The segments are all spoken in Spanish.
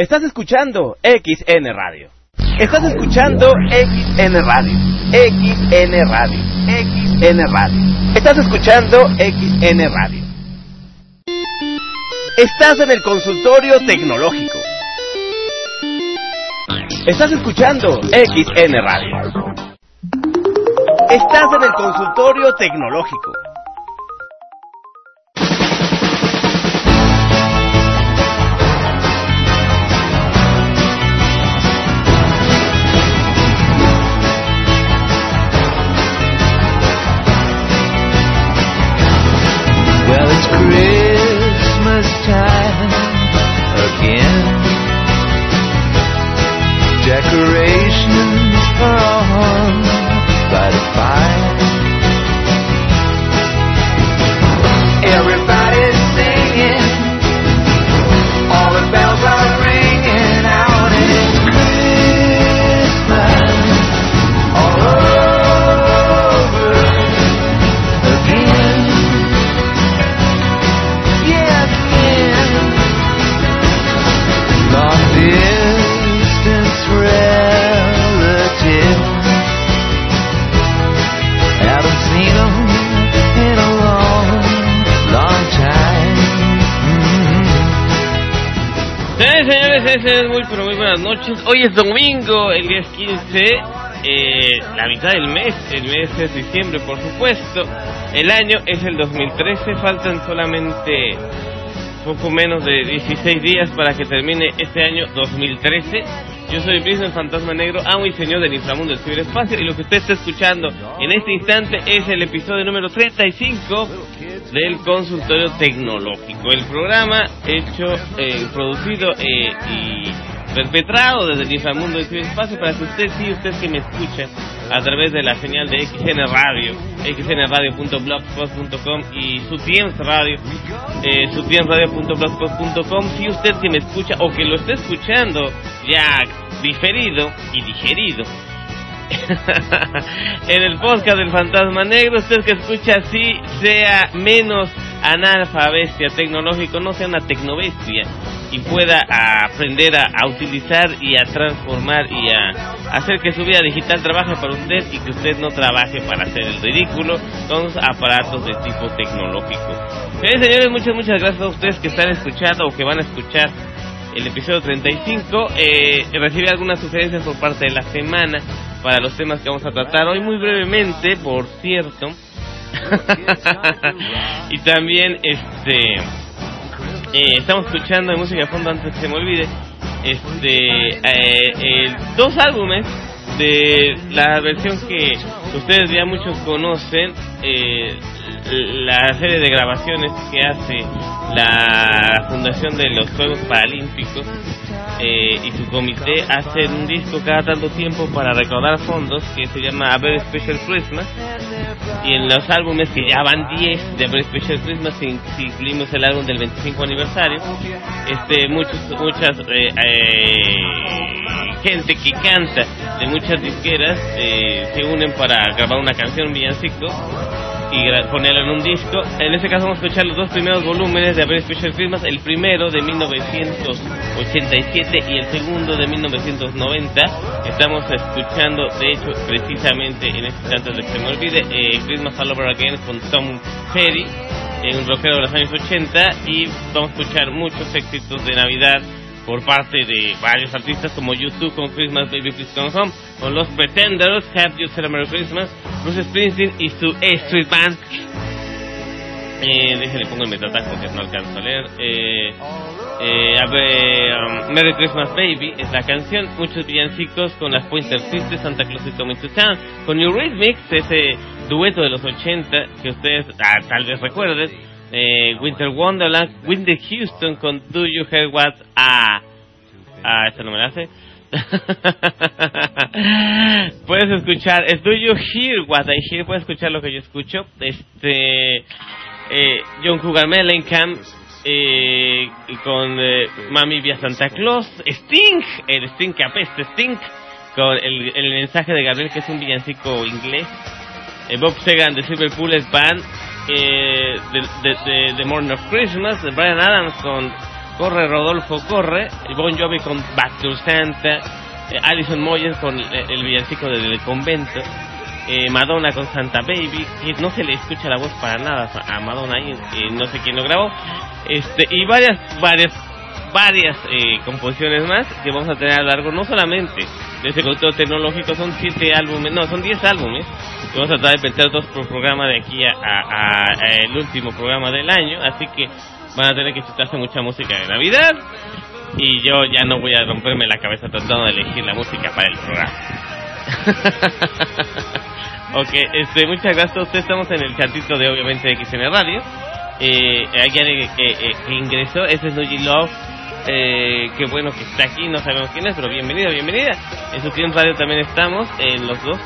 Estás escuchando XN Radio. Estás escuchando XN Radio. XN Radio. XN Radio. Estás escuchando XN Radio. Estás en el consultorio tecnológico. Estás escuchando XN Radio. Estás en el consultorio tecnológico. Noches. Hoy es domingo, el día es 15, eh, la mitad del mes, el mes es diciembre, por supuesto. El año es el 2013, faltan solamente poco menos de 16 días para que termine este año 2013. Yo soy Prisma, fantasma negro, amo y señor del inframundo del ciberespacio y lo que usted está escuchando en este instante es el episodio número 35 del consultorio tecnológico. El programa hecho, eh, producido eh, y perpetrado desde el inframundo del ciberespacio para que usted, sí, usted que me escucha a través de la señal de XN Radio, xnradio.blogspot.com y Sutiens Radio, eh, sutiensradio.blogspot.com. Si usted que me escucha o que lo esté escuchando ya diferido y digerido en el podcast del Fantasma Negro, usted que escucha así sea menos analfabestia tecnológico, no sea una tecnobestia y pueda aprender a, a utilizar y a transformar y a hacer que su vida digital trabaje para usted y que usted no trabaje para hacer el ridículo con aparatos de tipo tecnológico. Señores, señores, muchas, muchas gracias a ustedes que están escuchando o que van a escuchar el episodio 35. Eh, recibí algunas sugerencias por parte de la semana para los temas que vamos a tratar hoy muy brevemente, por cierto. y también este eh, estamos escuchando de música de fondo antes que se me olvide. Este eh, dos álbumes de la versión que ustedes ya muchos conocen eh, la serie de grabaciones que hace la Fundación de los Juegos Paralímpicos eh, y su comité hacen un disco cada tanto tiempo para recaudar fondos que se llama A Special Christmas y en los álbumes que ya van 10 de A Special Christmas si, si incluimos el álbum del 25 aniversario este muchos muchas eh, eh, gente que canta de muchas disqueras eh, se unen para grabar una canción villancico y ponerlo en un disco. En este caso vamos a escuchar los dos primeros volúmenes de Very Special Christmas, el primero de 1987 y el segundo de 1990. Estamos escuchando, de hecho, precisamente en este instante de que se me olvide, eh, Christmas All Over Again con Tom Petty, eh, un rockero de los años 80 y vamos a escuchar muchos éxitos de Navidad por parte de varios artistas como YouTube con Christmas Baby Please Come Home, con los Pretenders, Have You Said a Merry Christmas, Bruce Springsteen y su Street Band. Eh, déjenle pongo el metataco que no alcanzo a leer. Eh, eh, a ver, um, Merry Christmas Baby es la canción. Muchos villancicos con las Pointer Sisters, Santa Claus is Coming to Town. Con Eurythmics, ese dueto de los 80 que ustedes ah, tal vez recuerden. Eh, Winter Wonderland, Whitney Houston con Do You Hear What Ah, ah, esta no me la hace. puedes escuchar, es Do You Hear What I Hear, puedes escuchar lo que yo escucho. Este, eh, John Cougar Mellencamp, eh, con eh, Mami Via Santa Claus, Sting, el Sting que apesta, Sting, con el, el mensaje de Gabriel que es un villancico inglés. Eh, Bob Segan de Silver Bullet Band, eh, de, de, de, The Morning of Christmas, Brian Adams con Corre Rodolfo Corre, Bon Jovi con Back to Santa, eh, Alison Moyer con eh, el villancico del convento, eh, Madonna con Santa Baby, que no se le escucha la voz para nada a Madonna ahí, no sé quién lo grabó, este y varias, varias, varias eh, composiciones más que vamos a tener a largo, no solamente de ese control tecnológico, son siete álbumes, no, son diez álbumes, que vamos a tratar de meter dos por programa de aquí a, a- el último programa del año, así que van a tener que chutarse mucha música de Navidad y yo ya no voy a romperme la cabeza tratando de elegir la música para el programa. ok, este, muchas gracias a ustedes. Estamos en el chatito de obviamente XN Radio. Eh, alguien que, que, que ingresó, ese es Nuji Love. Eh, qué bueno que está aquí, no sabemos quién es, pero bienvenido, bienvenida. En su tiempo radio también estamos, en los dos.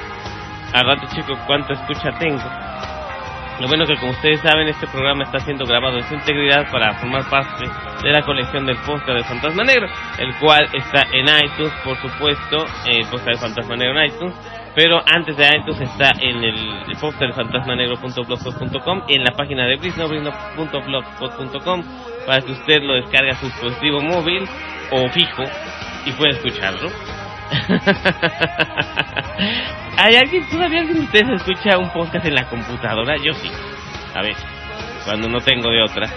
Al rato, chicos, ¿cuánto escucha tengo? Lo bueno que como ustedes saben este programa está siendo grabado en su integridad para formar parte de la colección del podcast de Fantasma Negro, el cual está en iTunes, por supuesto, eh, podcast de Fantasma Negro en iTunes, pero antes de iTunes está en el, de fantasmanegro.blogspot.com y en la página de Brisno, brisno.blogspot.com para que usted lo descargue a su dispositivo móvil o fijo y pueda escucharlo. ¿Hay alguien, todavía alguien de ustedes escucha un podcast en la computadora? Yo sí, a veces, cuando no tengo de otra.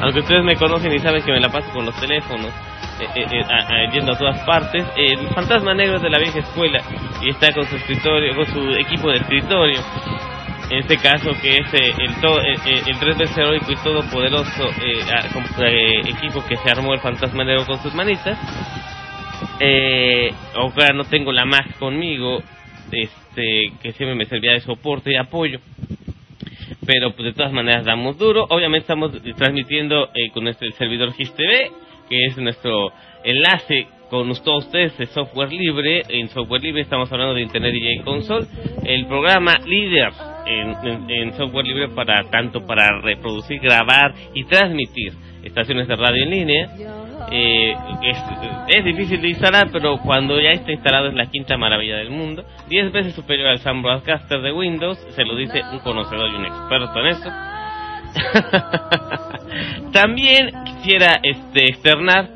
Aunque ustedes me conocen y saben que me la paso con los teléfonos, eh, eh, eh, yendo a todas partes. El fantasma negro es de la vieja escuela y está con su escritorio, con su equipo de escritorio. En este caso que es el, to- eh, el tres veces heroico y todopoderoso equipo que se armó el fantasma negro con sus manitas. Eh, ahora no tengo la Mac conmigo, este, que siempre me servía de soporte y apoyo. Pero pues de todas maneras damos duro. Obviamente estamos transmitiendo eh, con nuestro servidor GIS-TV, que es nuestro enlace con todos ustedes de software libre. En software libre estamos hablando de Internet DJ Console, el programa líder en, en- en software libre para tanto para reproducir, grabar y transmitir estaciones de radio en línea. Eh, es, difícil de instalar, pero cuando ya está instalado es la quinta maravilla del mundo. Diez veces superior al Sound Broadcaster de Windows, se lo dice un conocedor y un experto en eso. También quisiera este, externar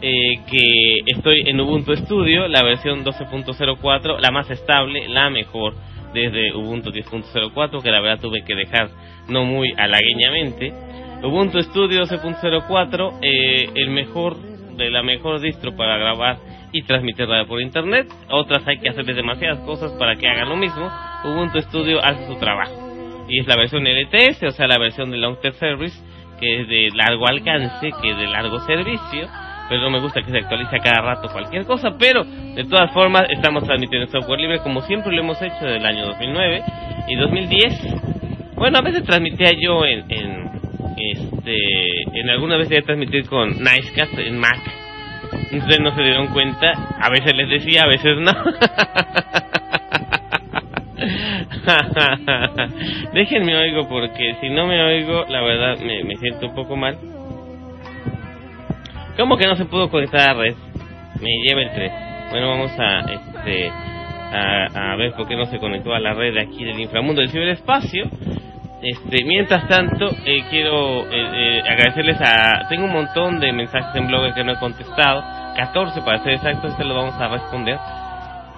eh, que estoy en Ubuntu Studio, la versión 12.04, la más estable, la mejor desde Ubuntu 10.04, que la verdad tuve que dejar no muy halagueñamente. Ubuntu Studio 12.04, eh, el mejor de la mejor distro para grabar y transmitir radio por internet. Otras hay que hacerles demasiadas cosas para que hagan lo mismo. Ubuntu Studio hace su trabajo. Y es la versión LTS, o sea, la versión de Long Term Service, que es de largo alcance, que es de largo servicio. Pero no me gusta que se actualice a cada rato cualquier cosa. Pero, de todas formas, estamos transmitiendo software libre como siempre lo hemos hecho desde el año 2009 y 2010. Bueno, a veces transmitía yo en, en este, en alguna vez ya transmitir con Nicecast en Mac. Ustedes no se dieron cuenta, a veces les decía, a veces no. Déjenme oigo porque si no me oigo, la verdad me, me siento un poco mal. ¿Cómo que no se pudo conectar a red? Me lleva el 3. Bueno, vamos a este a, a ver por qué no se conectó a la red aquí del inframundo del ciberespacio. Este, mientras tanto, eh, quiero eh, eh, agradecerles a... Tengo un montón de mensajes en blog que no he contestado, 14 para ser exactos, este lo vamos a responder.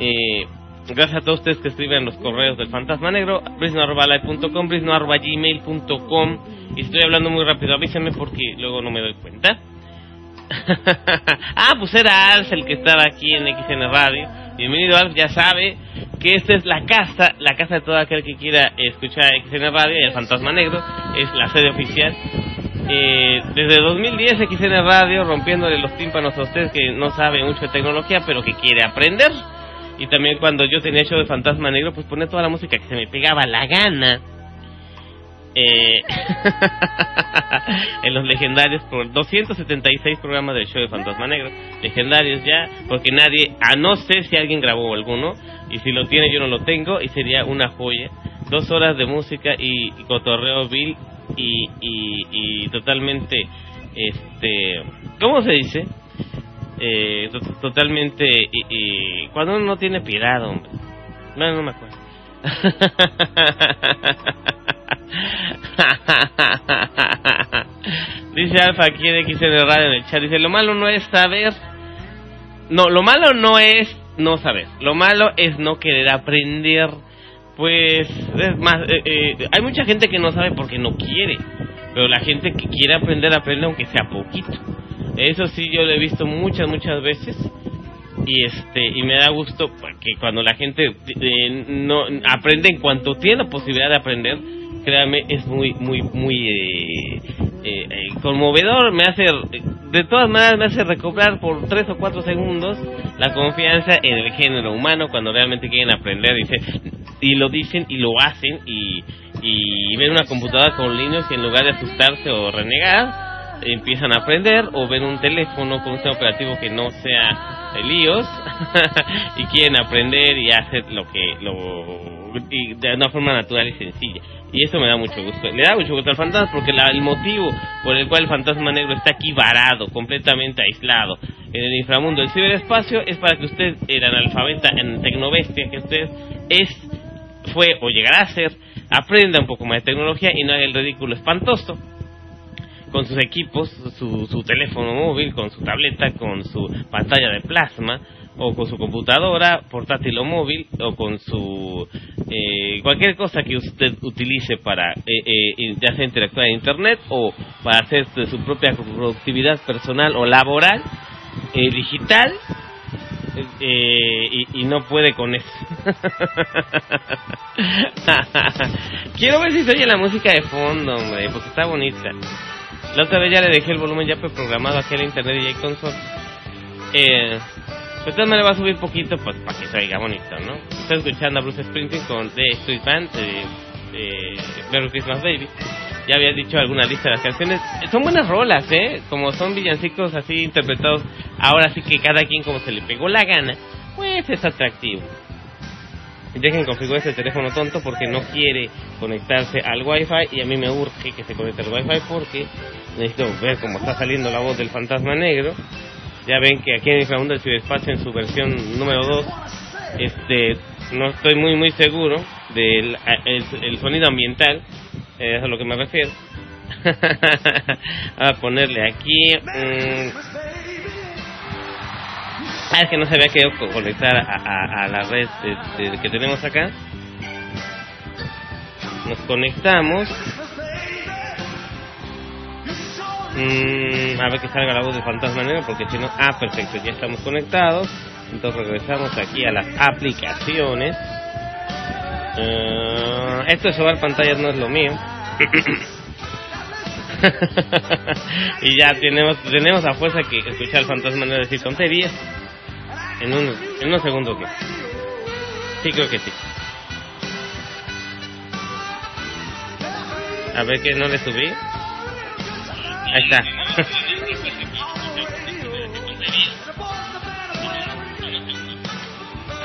Eh, gracias a todos ustedes que escriben los correos del Fantasma Negro, brisno.live.com, brisno.gmail.com y estoy hablando muy rápido, avísenme porque luego no me doy cuenta. ah, pues era Alf el que estaba aquí en XN Radio. Bienvenido Alf, ya sabe que esta es la casa, la casa de todo aquel que quiera escuchar XN Radio y el Fantasma Negro, es la sede oficial. Eh, desde 2010 XN Radio rompiéndole los tímpanos a usted que no sabe mucho de tecnología pero que quiere aprender. Y también cuando yo tenía show de Fantasma Negro pues ponía toda la música que se me pegaba la gana. Eh, en los legendarios por 276 programas del show de Fantasma Negro. Legendarios ya porque nadie a no ser si alguien grabó alguno y si lo tiene yo no lo tengo y sería una joya. Dos horas de música y, cotorreo vil y, y, y totalmente este cómo se dice eh, to- totalmente y, cuando uno no tiene piedad hombre. No me acuerdo dice Alfa aquí en XN Radio en el chat, dice, lo malo no es saber, no, lo malo no es no saber, lo malo es no querer aprender, pues es más, eh, eh, hay mucha gente que no sabe porque no quiere, pero la gente que quiere aprender aprende aunque sea poquito. Eso sí yo lo he visto muchas muchas veces. Y este y me da gusto porque cuando la gente eh, no aprende en cuanto tiene la posibilidad de aprender créame es muy muy muy eh, eh, eh, conmovedor me hace de todas maneras me hace recobrar por tres o cuatro segundos la confianza en el género humano cuando realmente quieren aprender dice y lo dicen y lo hacen y y ven una computadora con Linux y en lugar de asustarse o renegar empiezan a aprender o ven un teléfono con un sistema operativo que no sea de líos y quieren aprender y hacer lo que lo y de una forma natural y sencilla. Y eso me da mucho gusto. Le da mucho gusto al fantasma porque la- el motivo por el cual el fantasma negro está aquí varado completamente aislado en el inframundo del ciberespacio es para que usted el analfabeta en tecnobestia que usted es fue o llegará a ser aprenda un poco más de tecnología y no haga el ridículo espantoso con sus equipos, su, su teléfono móvil, con su tableta, con su pantalla de plasma, o con su computadora portátil o móvil, o con su eh, cualquier cosa que usted utilice para eh, eh, ya sea interactuar en internet o para hacer su propia productividad personal o laboral, eh, digital, eh, y, y no puede con eso. Quiero ver si se oye la música de fondo, hombre, porque está bonita. La otra vez ya le dejé el volumen ya preprogramado aquí en internet y console. Eh, de todas maneras va a subir poquito pues para que se oiga bonito, ¿no? Estoy escuchando a Bruce Springsteen con The Street Band de, de Merry Christmas Baby. Ya había dicho alguna lista de las canciones. Son buenas rolas, ¿eh? Como son villancicos así interpretados. Ahora sí que cada quien como se le pegó la gana, pues es atractivo. Dejen configurar ese teléfono tonto porque no quiere conectarse al Wi-Fi y a mí me urge que se conecte al Wi-Fi porque necesito ver cómo está saliendo la voz del fantasma negro. Ya ven que aquí en Inframundo del Ciberespacio en su versión número 2 este no estoy muy muy seguro del el, el sonido ambiental, eh, es a lo que me refiero. a ponerle aquí mm, Ah, es que no se había querido co- conectar a, a- a la red de- de- que tenemos acá. Nos conectamos. Mm, a ver que salga la voz del fantasma negro, porque si no. Ah, perfecto, ya estamos conectados. Entonces regresamos aquí a las aplicaciones. Eh, esto de sobar pantallas no es lo mío. y ya tenemos tenemos a fuerza que escuchar al fantasma negro decir tonterías. En, un, en unos segundos que. Sí, creo que sí. A ver que no le subí. Ahí está.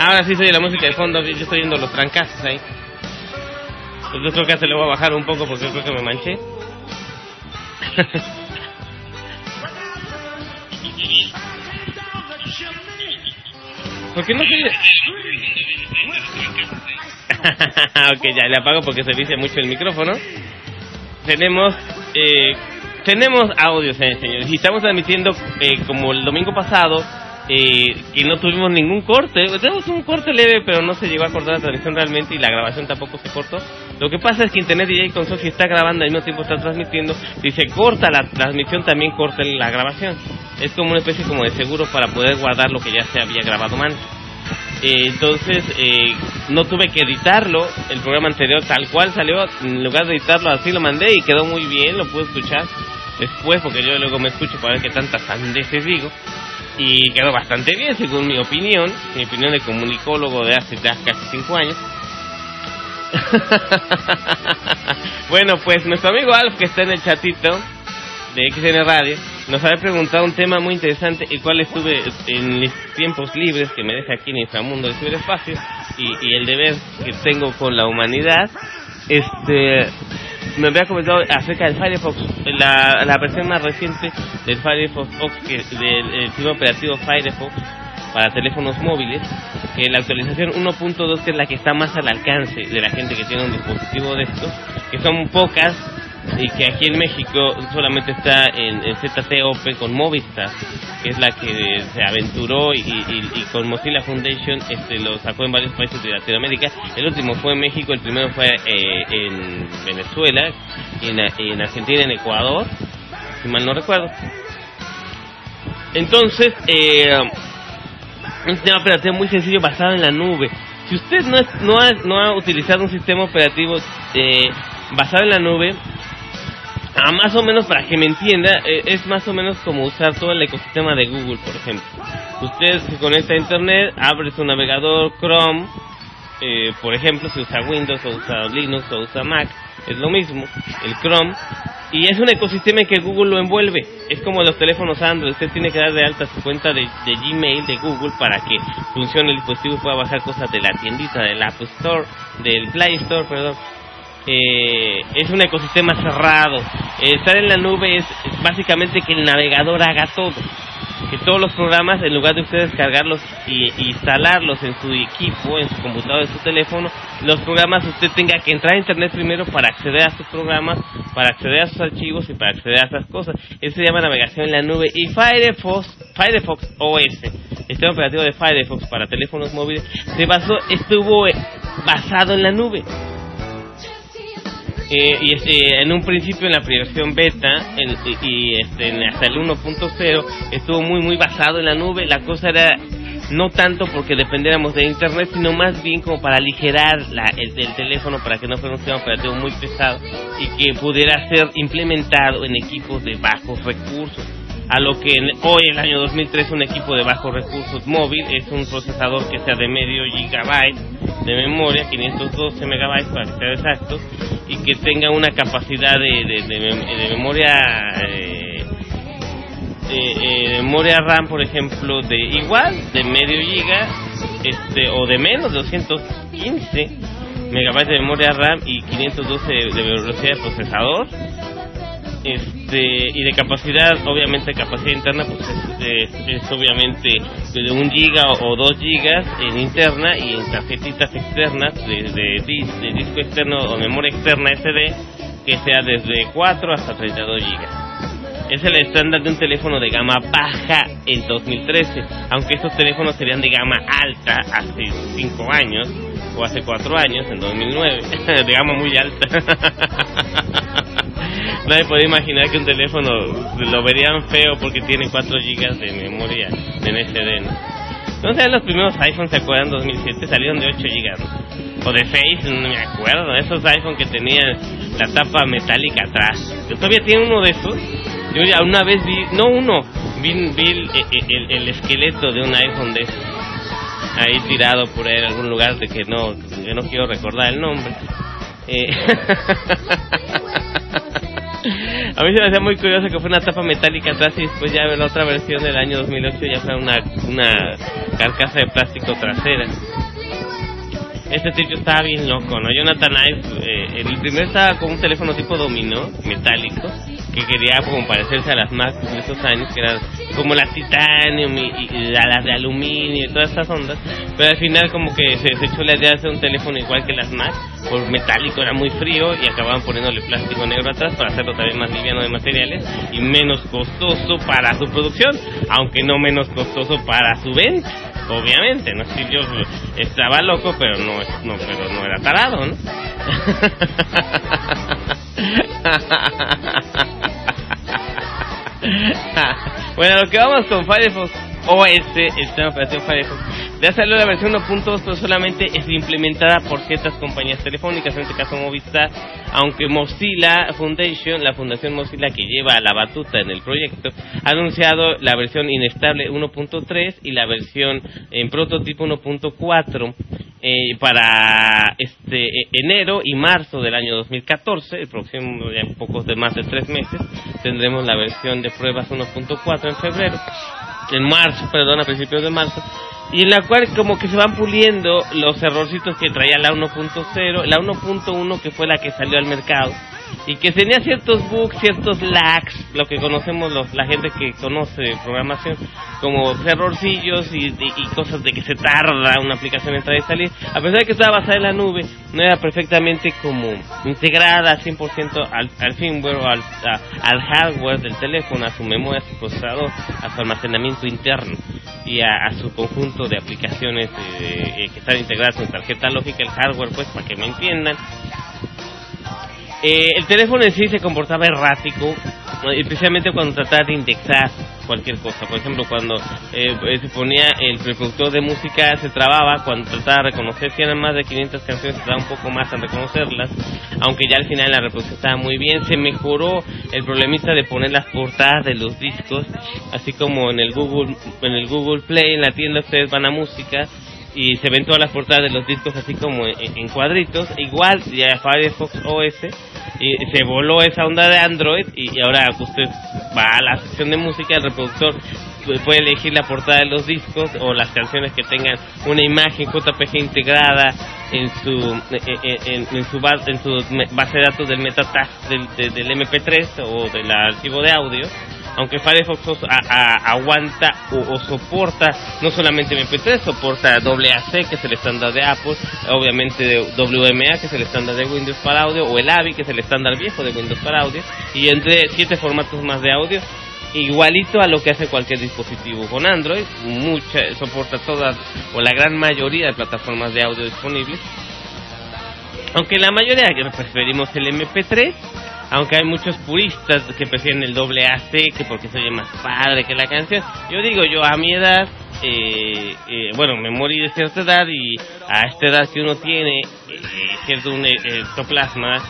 Ahora sí soy la música de fondo, yo estoy viendo los trancazos ahí. Pues yo creo que se le voy a bajar un poco porque yo creo que me manché. ¿Por qué no se ok, ya le apago porque se dice mucho el micrófono. Tenemos eh, tenemos audios, señores, y estamos transmitiendo eh, como el domingo pasado eh, que no tuvimos ningún corte. Tenemos un corte leve, pero no se llegó a cortar la transmisión realmente y la grabación tampoco se cortó. Lo que pasa es que Internet DJ Console si está grabando al mismo tiempo está transmitiendo. Si se corta la transmisión, también corta la grabación. Es como una especie como de seguro para poder guardar lo que ya se había grabado mal. Eh, entonces eh, no tuve que editarlo el programa anterior tal cual salió en lugar de editarlo así lo mandé y quedó muy bien lo pude escuchar después porque yo luego me escucho para ver qué tantas sandeces digo y quedó bastante bien según mi opinión mi opinión de comunicólogo de hace casi cinco años. Bueno pues nuestro amigo Alf que está en el chatito de XN Radio nos había preguntado un tema muy interesante, el cual estuve en mis tiempos libres que me deja aquí en Inframundo del Ciberespacio y, y el deber que tengo con la humanidad. Este, me había comentado acerca del Firefox, la, la versión más reciente del Firefox, que, del el sistema operativo Firefox, para teléfonos móviles, que la actualización 1.2 que es la que está más al alcance de la gente que tiene un dispositivo de estos, que son pocas y que aquí en México solamente está en, en ZTOP con Movistar, que es la que se aventuró y, y- con Mozilla Foundation este, lo sacó en varios países de Latinoamérica. El último fue en México, el primero fue eh, en Venezuela, en, en Argentina, en Ecuador, si mal no recuerdo. Entonces, eh, un sistema operativo muy sencillo basado en la nube. Si usted no, es- no, ha, no ha utilizado un sistema operativo eh, basado en la nube, ah, más o menos para que me entienda, eh, es más o menos como usar todo el ecosistema de Google, por ejemplo. Usted se conecta a Internet, abre su navegador Chrome, eh, por ejemplo, si usa Windows o usa Linux o usa Mac, es lo mismo, el Chrome, y es un ecosistema en que Google lo envuelve. Es como los teléfonos Android, usted tiene que dar de alta su cuenta de, de Gmail de Google para que funcione el dispositivo y pueda bajar cosas de la tiendita, del App Store, del Play Store, perdón. Eh, es un ecosistema cerrado. Eh, estar en la nube es, básicamente que el navegador haga todo que todos los programas, en lugar de usted descargarlos y, y instalarlos en su equipo, en su computador, en su teléfono, los programas usted tenga que entrar a internet primero para acceder a sus programas, para acceder a sus archivos y para acceder a esas cosas. Eso se llama navegación en la nube. Y Firefox, Firefox OS, el sistema operativo de Firefox para teléfonos móviles, se basó, estuvo eh, basado en la nube. Eh, y este, en un principio en la versión beta en- y, y, este, hasta el 1.0 estuvo muy muy basado en la nube. La cosa era no tanto porque dependiéramos de internet sino más bien como para aligerar la, el, el teléfono para que no fuera un sistema operativo muy pesado y que pudiera ser implementado en equipos de bajos recursos a lo que en- hoy, el año 2003, un equipo de bajos recursos móvil es un procesador que sea de medio gigabyte de memoria, 512 megabytes para que sea exacto, y que tenga una capacidad de, de, de mem- de memoria eh, eh, eh, de memoria RAM, por ejemplo, de igual, de medio giga, este, o de menos, de 215 megabytes de memoria RAM y 512 de, de velocidad de procesador este y de capacidad obviamente capacidad interna pues es, obviamente de un giga o, o dos gigas en interna y en tarjetitas externas de, de, dis- de disco externo o memoria externa SD que sea desde 4 hasta 32 gigas. Es el estándar de un teléfono de gama baja en 2013 aunque estos teléfonos serían de gama alta hace 5 años o hace 4 años en 2009 de gama muy alta Nadie puede imaginar que un teléfono lo verían feo porque tiene 4 GB de memoria en SD, ¿no? Entonces los primeros iPhones, ¿se acuerdan? 2007 salieron de 8 GB. O de 6, no me acuerdo. Esos iPhones que tenían la tapa metálica atrás. Yo todavía tiene uno de esos. Yo ya una vez vi, no uno, vi, vi el, el- el esqueleto de un iPhone de esos. Ahí tirado por ahí en algún lugar de que no, que no quiero recordar el nombre. Eh, A mí se me hacía muy curioso que fue una tapa metálica atrás y después ya la otra versión del año 2008 ya fue una, una carcasa de plástico trasera. Este tipo estaba bien loco, ¿no? Jonathan Ive, eh, el primero estaba con un teléfono tipo dominó, metálico, que quería como parecerse a las Mac de esos años, que eran como las Titanium y, y- a las de aluminio y todas estas ondas, pero al final como que se desechó la idea de hacer un teléfono igual que las Mac, por metálico era muy frío y acababan poniéndole plástico negro atrás para hacerlo también más liviano de materiales y menos costoso para su producción, aunque no menos costoso para su venta obviamente, ¿no? Steve Jobs estaba loco, pero no, no, pero no era tarado, ¿no? bueno, lo que vamos con Firefox OS, el sistema operativo Firefox, ya salió la versión 1.2, pero solamente es implementada por ciertas compañías telefónicas, en este caso Movistar, aunque Mozilla Foundation, la fundación Mozilla que lleva la batuta en el proyecto, ha anunciado la versión inestable 1.3 y la versión en prototipo 1.4 eh, para este eh, enero y marzo del año 2014, el próximo ya en pocos de más de tres meses, tendremos la versión de pruebas 1.4 en febrero, en marzo, perdón, a principios de marzo, y en la cual como que se van puliendo los errorcitos que traía la 1.0, la 1.1 que fue la que salió al mercado, y que tenía ciertos bugs, ciertos lags, lo que conocemos los, la gente que conoce programación, como errorcillos y, y- cosas de que se tarda una aplicación en entrar y salir. A pesar de que estaba basada en la nube, no era perfectamente como integrada al 100% al, al firmware o al, al hardware del teléfono, a su memoria, a su procesador, a su almacenamiento interno y a, a su conjunto de aplicaciones eh, eh, que están integradas en tarjeta lógica, el hardware, pues para que me entiendan. Eh, el teléfono en sí se comportaba errático, especialmente cuando trataba de indexar cualquier cosa. Por ejemplo, cuando eh, eh, se ponía el reproductor de música, se trababa. Cuando trataba de reconocer si eran más de 500 canciones, se tardaba un poco más en reconocerlas. Aunque ya al final la reproducción estaba muy bien. Se mejoró el problemita de poner las portadas de los discos, así como en el Google, en el Google Play, en la tienda ustedes van a música y se ven todas las portadas de los discos así como en cuadritos. Igual ya Firefox OS y se voló esa onda de Android y, ahora usted va a la sección de música, el reproductor pu- puede elegir la portada de los discos o las canciones que tengan una imagen JPG integrada en su en, en- en su base en su base de datos del metatag del, de- del MP3 o del archivo de audio aunque Firefox a- a- aguanta o, soporta no solamente MP3, soporta AAC, que es el estándar de Apple, obviamente WMA, que es el estándar de Windows para audio, o el AVI, que es el estándar viejo de Windows para audio, y entre siete formatos más de audio, igualito a lo que hace cualquier dispositivo con Android, mucha, soporta todas o la gran mayoría de plataformas de audio disponibles, aunque la mayoría que preferimos el MP3, aunque hay muchos puristas que prefieren el doble AC, que porque se oye más padre que la canción. Yo digo, yo a mi edad, eh, eh, bueno, me morí de cierta edad y a esta edad que uno tiene, eh, cierto un eh, ectoplasma,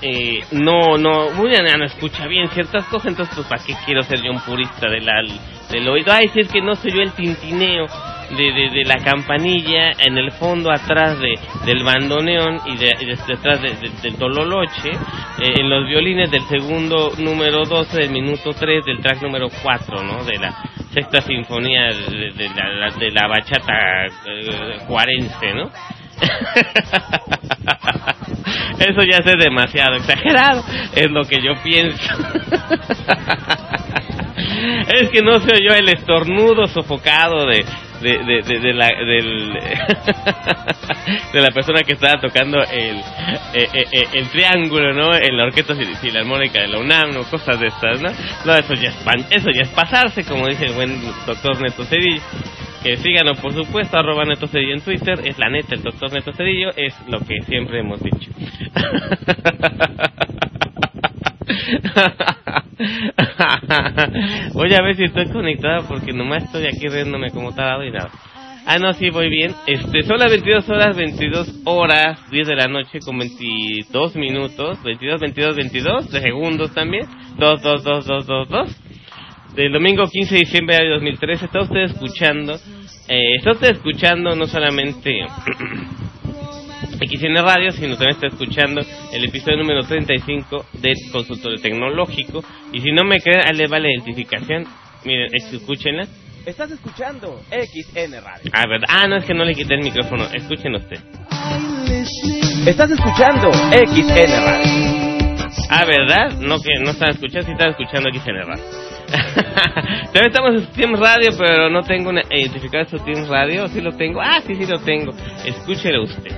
eh, no, no, muy no escucha bien ciertas cosas, entonces pues para qué quiero ser yo un purista del, del oído. Ay, si es que no soy yo el tintineo de, de, de la campanilla en el fondo atrás de, del bandoneón y, de, y de- detrás de- de- del tololoche, eh, en los violines del segundo número 12 del minuto 3 del track número 4, ¿no? De la sexta sinfonía de, la, de la bachata eh, ¿no? Eso ya es demasiado exagerado, es lo que yo pienso. es que no se oyó el estornudo sofocado de de, de, de, de la del de la persona que estaba tocando el eh, eh, eh, el triángulo no en la orquesta fil- filarmónica de la UNAM no cosas de estas no no eso ya es eso ya es pasarse como dice el buen doctor Neto Cedillo. Que síganos por supuesto arroba Neto Cedillo en Twitter es la neta el doctor Neto Cedillo es lo que siempre hemos dicho Voy a ver si estoy conectada porque nomás estoy aquí riéndome como tarado y nada. Ah, no, sí, voy bien. Este, son las 22 horas, 22 horas, 10 de la noche con 22 minutos, 22, 22, 22, de segundos también. 2, 2, 2, 2, 2, 2. Del domingo 15 de diciembre de 2013 está usted escuchando, eh, está usted escuchando no solamente XN Radio, sino también está escuchando el episodio número 35 del consultorio tecnológico. Y si no me creen, ahí le va la identificación. Miren, es- escúchenla. Estás escuchando XN Radio. Ah, ¿verdad? Ah, no, es que no le quité el micrófono. Escuchen usted. Estás escuchando XN Radio. Ah, ¿verdad? No que no están escuchando, sí están escuchando XN Radio. También estamos en Team Radio, pero no tengo una, identificado su Team Radio. Sí lo tengo. Ah, sí, sí lo tengo. Escúchelo usted.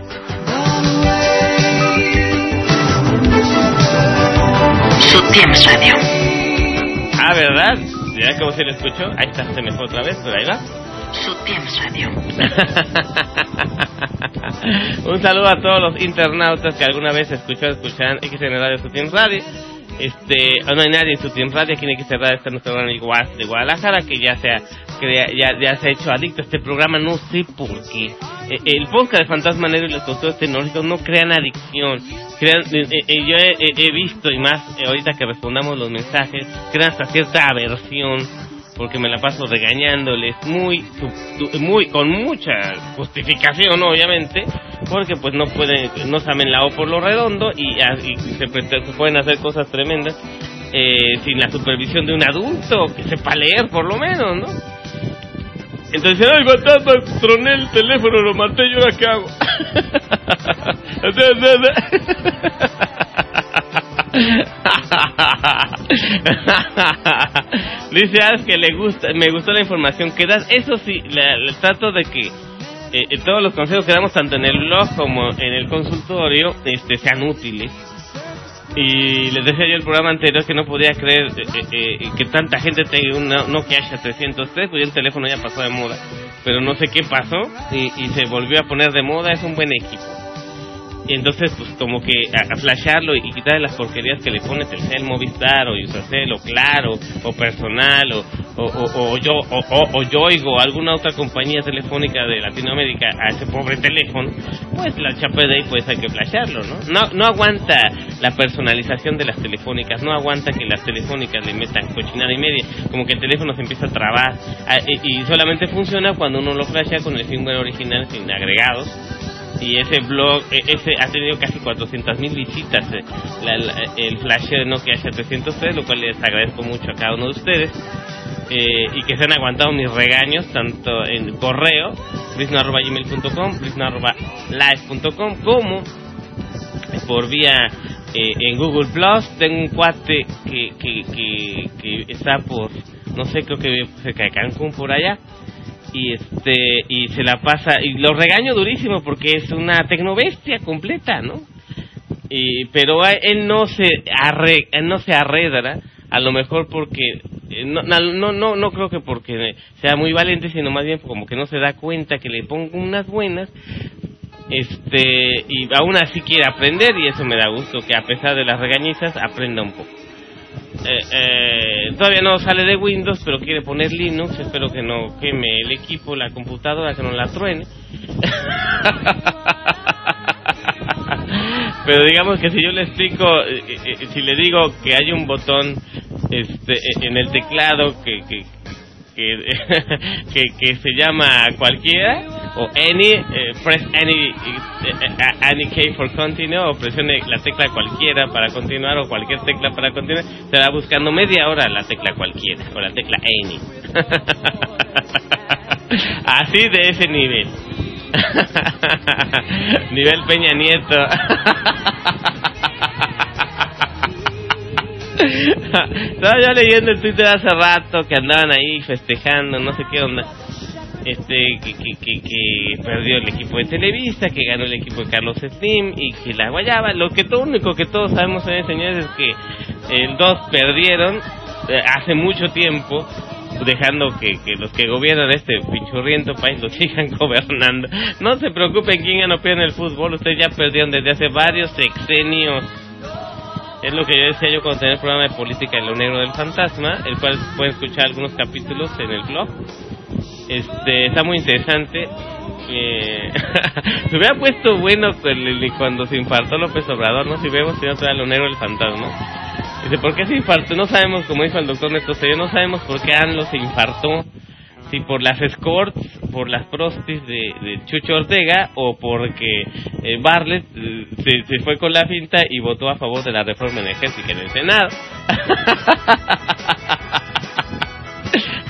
Subtienes Radio. Ah, ¿verdad? ¿Ya cómo se lo escuchó? Ahí está, se me fue otra vez, pero ahí va. Radio. Un saludo a todos los internautas que alguna vez escucharon, escuchan XN Radio su Team Radio. Este, no hay nadie en su Team Radio, en XN Radio está nuestro gran igual de Guadalajara que ya se ha, que ya, se ha hecho adicto a este programa, no sé por qué. Eh, El podcast de Fantasma Negro y los consultores tecnológicos no crean adicción. Crean, eh, eh, yo he, he- he visto, y más eh, ahorita que respondamos los mensajes, crean hasta cierta aversión porque me la paso regañándoles muy muy con mucha justificación obviamente porque pues no pueden no saben la O por lo redondo y, a- y se, pueden hacer cosas tremendas eh, sin la supervisión de un adulto que sepa leer por lo menos no entonces ay batata troné el teléfono lo maté y ahora qué hago Dice Alf que le gusta, me gustó la información que das. Eso sí, la trato de que eh, eh, todos los consejos que damos tanto en el blog como en el consultorio este, sean útiles. Y les decía yo el programa anterior que no podía creer eh, eh, que tanta gente tenga un Nokia H303, pues el teléfono ya pasó de moda. Pero no sé qué pasó y se volvió a poner de moda, es un buen equipo. Y entonces, pues como que a, a y quitarle las porquerías que le pone Telcel, Movistar, o Usacel, o Claro, o Personal, o, o, o, yo, o, o, Yoigo, o alguna otra compañía telefónica de Latinoamérica a ese pobre teléfono, pues la chapa de ahí pues hay que flashearlo, ¿no? No, no aguanta la personalización de las telefónicas, no aguanta que las telefónicas le metan cochinada y media, como que el teléfono se empieza a trabar, ah, y, y solamente funciona cuando uno lo flashea con el firmware original sin agregados y ese blog eh, ese ha tenido casi 400 mil visitas eh, la- la- el flash de Nokia H303 lo cual les agradezco mucho a cada uno de ustedes eh, y que se han aguantado mis regaños tanto en correo brisno.gmail.com brisno.live.com como por vía eh, en Google Plus. Tengo un cuate que, que, que, que está por no sé creo que cerca de Cancún por allá y este y se la pasa y lo regaño durísimo porque es una tecnobestia completa no y pero él no se arre, él no se arredra a lo mejor porque eh, no, no no no creo que porque sea muy valiente sino más bien como que no se da cuenta que le pongo unas buenas este y aún así quiere aprender y eso me da gusto que a pesar de las regañizas aprenda un poco eh, eh, todavía no sale de Windows, pero quiere poner Linux. Espero que no queme el equipo, la computadora, que no la truene. pero digamos que si yo le explico, eh, eh, si le digo que hay un botón este, eh, en el teclado que, que, que, que se llama cualquiera o any eh, press any eh, any key for continue o presione la tecla cualquiera para continuar o cualquier tecla para continuar va buscando media hora la tecla cualquiera o la tecla any. Así de ese nivel. Nivel Peña Nieto. Estaba yo leyendo el Twitter hace rato que andaban ahí festejando, no sé qué onda. Este, que, que, perdió el equipo de Televisa, que ganó el equipo de Carlos Slim y que la guayaba. Lo que todo único que todos sabemos, eh, señores, es que el dos perdieron eh, hace mucho tiempo, dejando que, que los que gobiernan este pichurriento país lo sigan gobernando. No se preocupen quién ganó en el fútbol, ustedes ya perdieron desde hace varios sexenios. Es lo que yo decía yo cuando tenía el programa de política en lo negro del fantasma, el cual pueden escuchar algunos capítulos en el blog. Este, está muy interesante. Eh, se hubiera puesto bueno el- cuando se infartó López Obrador, ¿no? Si vemos si no trae lo negro del fantasma. Dice, ¿por qué se infartó? No sabemos, como dijo el doctor Neto Cedillo, no sabemos por qué ANLO se infartó. Si por las escorts, por las prostis de, de Chucho Ortega o porque eh, Bartlett eh, se, se fue con la finta y votó a favor de la reforma energética en el Senado.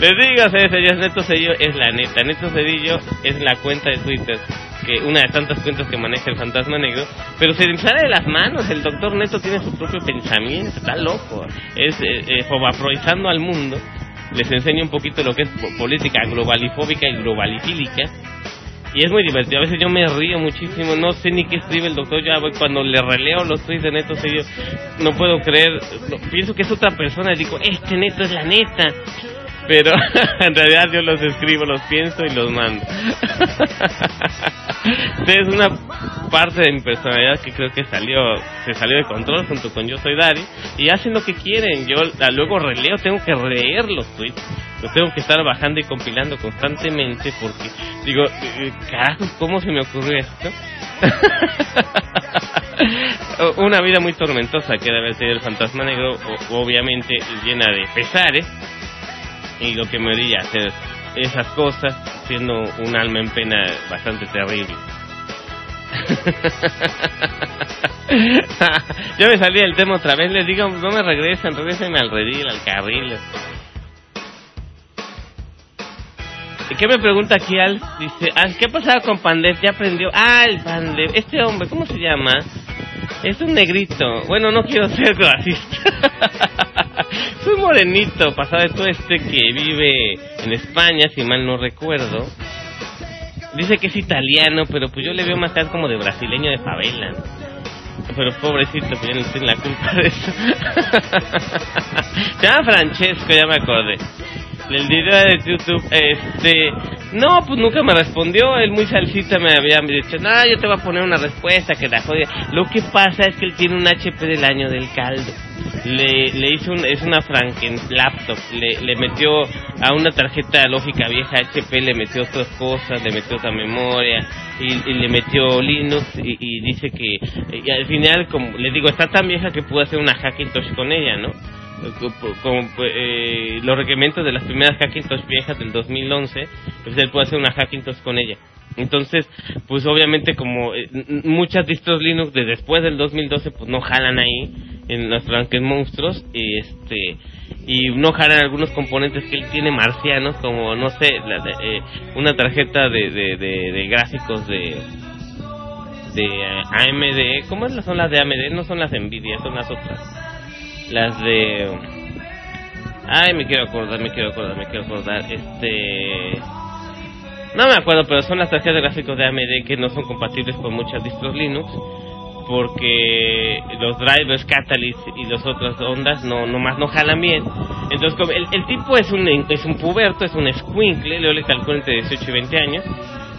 Les digo, señores, Neto Cedillo es la neta. Neto Cedillo es la cuenta de Twitter, que una de tantas cuentas que maneja el fantasma negro, pero se le sale de las manos. El doctor Neto tiene su propio pensamiento, está loco. Es eh, eh, al mundo. Les enseño un poquito lo que es po- política globalifóbica y globalifílica. Y es muy divertido. A veces yo me río muchísimo. No sé ni qué escribe el doctor. Voy- cuando le releo los tweets de Neto Cedillo, no puedo creer. pienso que es otra persona. Digo, este Neto es la neta pero en realidad yo los escribo, los pienso y los mando. es una parte de mi personalidad que creo que salió, se salió de control junto con Yo Soy Dari y hacen lo que quieren. Yo luego releo, tengo que leer los tweets, los tengo que estar bajando y compilando constantemente porque digo, eh, carajos, ¿cómo se me ocurrió esto? una vida muy tormentosa que debe haber el fantasma negro, obviamente llena de pesares y lo que me haría hacer esas cosas siendo un alma en pena bastante terrible. Yo me salí del tema otra vez, les digo, no me regresen, regresenme al redil, al carril. ¿Y qué me pregunta aquí Al? Dice, Al, ¿qué ha pasado con Pandev? ¿Ya aprendió? Ah, el Pandev. Este hombre, ¿cómo se llama? Es un negrito. Bueno, no quiero ser racista. un morenito pasado de todo este que vive en España, si mal no recuerdo. Dice que es italiano, pero pues yo le veo más cara como de brasileño de favela. Pero pobrecito, pues ya no tiene la culpa de eso. Se llama Francesco, ya me acordé. El video de YouTube, este... No, pues nunca me respondió. Él muy salsita me había dicho, no, yo te voy a poner una respuesta que la jodida. Lo que pasa es que él tiene un HP del año del caldo. Le, le hizo un, es una Franken laptop, le, le metió a una tarjeta lógica vieja HP, le metió otras cosas, le metió otra memoria y, le metió Linux y, dice que y al final, como le digo, está tan vieja que pudo hacer una Hackintosh con ella, ¿no? Como eh, los requerimientos de las primeras Hackintosh viejas del 2011, pues él puede hacer una Hackintosh con ella. Entonces, pues obviamente como eh, muchas distros Linux de después del 2012 pues no jalan ahí en los Franken monstruos y este y no jalan algunos componentes que él tiene marcianos como no sé la de- eh, una tarjeta de, de, de, gráficos de de eh, AMD ¿cómo son las de AMD? no son las de Nvidia son las otras. Las de ay me quiero acordar me quiero acordar me quiero acordar. Este no me acuerdo, pero son las tarjetas de gráficos de AMD que no son compatibles con muchas distros Linux porque los drivers Catalyst y las otras ondas no nomás no jalan bien. Entonces, el, tipo es un es un puberto, es un squinkle, yo le calculo entre 18 y 20 años.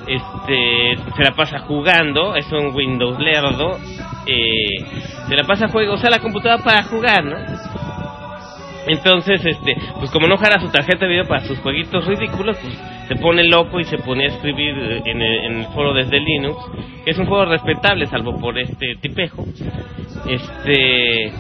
Este, se la pasa jugando, es un Windows lerdo, eh, se la pasa juego, usa la computadora para jugar, ¿no? Entonces, este, pues como no jala su tarjeta de video para sus jueguitos ridículos, pues se pone loco y se pone a escribir eh, en el, en el foro desde Linux, es un foro respetable, salvo por este tipejo. Este,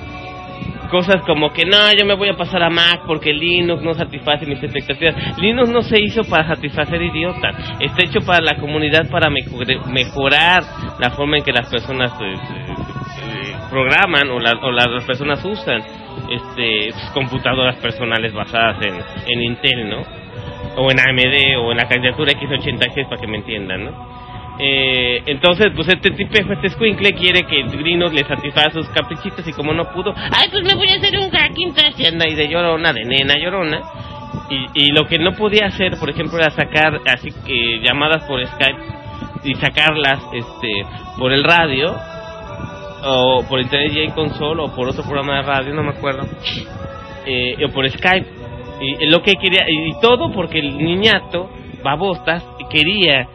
cosas como que no, yo me voy a pasar a Mac porque Linux no satisface mis expectativas. Linux no se hizo para satisfacer idiotas, está hecho para la comunidad para mejorar la forma en que las personas eh, eh, programan o, la- o las personas usan este sus computadoras personales basadas en, en Intel, ¿no? O en AMD o en la candidatura X86 para que me entiendan, ¿no? Eh, entonces, pues este tipejo, este squinkle quiere que Linux le satisfaga sus caprichitos y como no pudo, ay, pues me voy a hacer un Hackintosh y anda ahí de llorona, de nena llorona. Y, y lo que no podía hacer, por ejemplo, era sacar así que llamadas por Skype y sacarlas este por el radio o por internet en console o por otro programa de radio, no me acuerdo, eh, o por Skype. Y lo que quería, y todo porque el niñato, babostas, quería.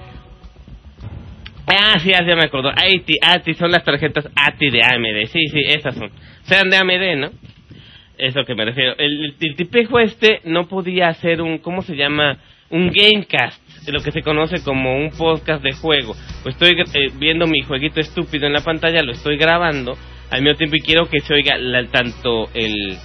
Ah, sí, ya me acuerdo. ATI, ATI son las tarjetas ATI de AMD. Sí, sí, esas son. Sean de AMD, ¿no? Es lo que me refiero. El, el, el tipejo este no podía hacer un, ¿cómo se llama? Un gamecast, lo que se conoce como un podcast de juego. Pues estoy eh, viendo mi jueguito estúpido en la pantalla, lo estoy grabando al mismo tiempo y quiero que se oiga la- tanto el,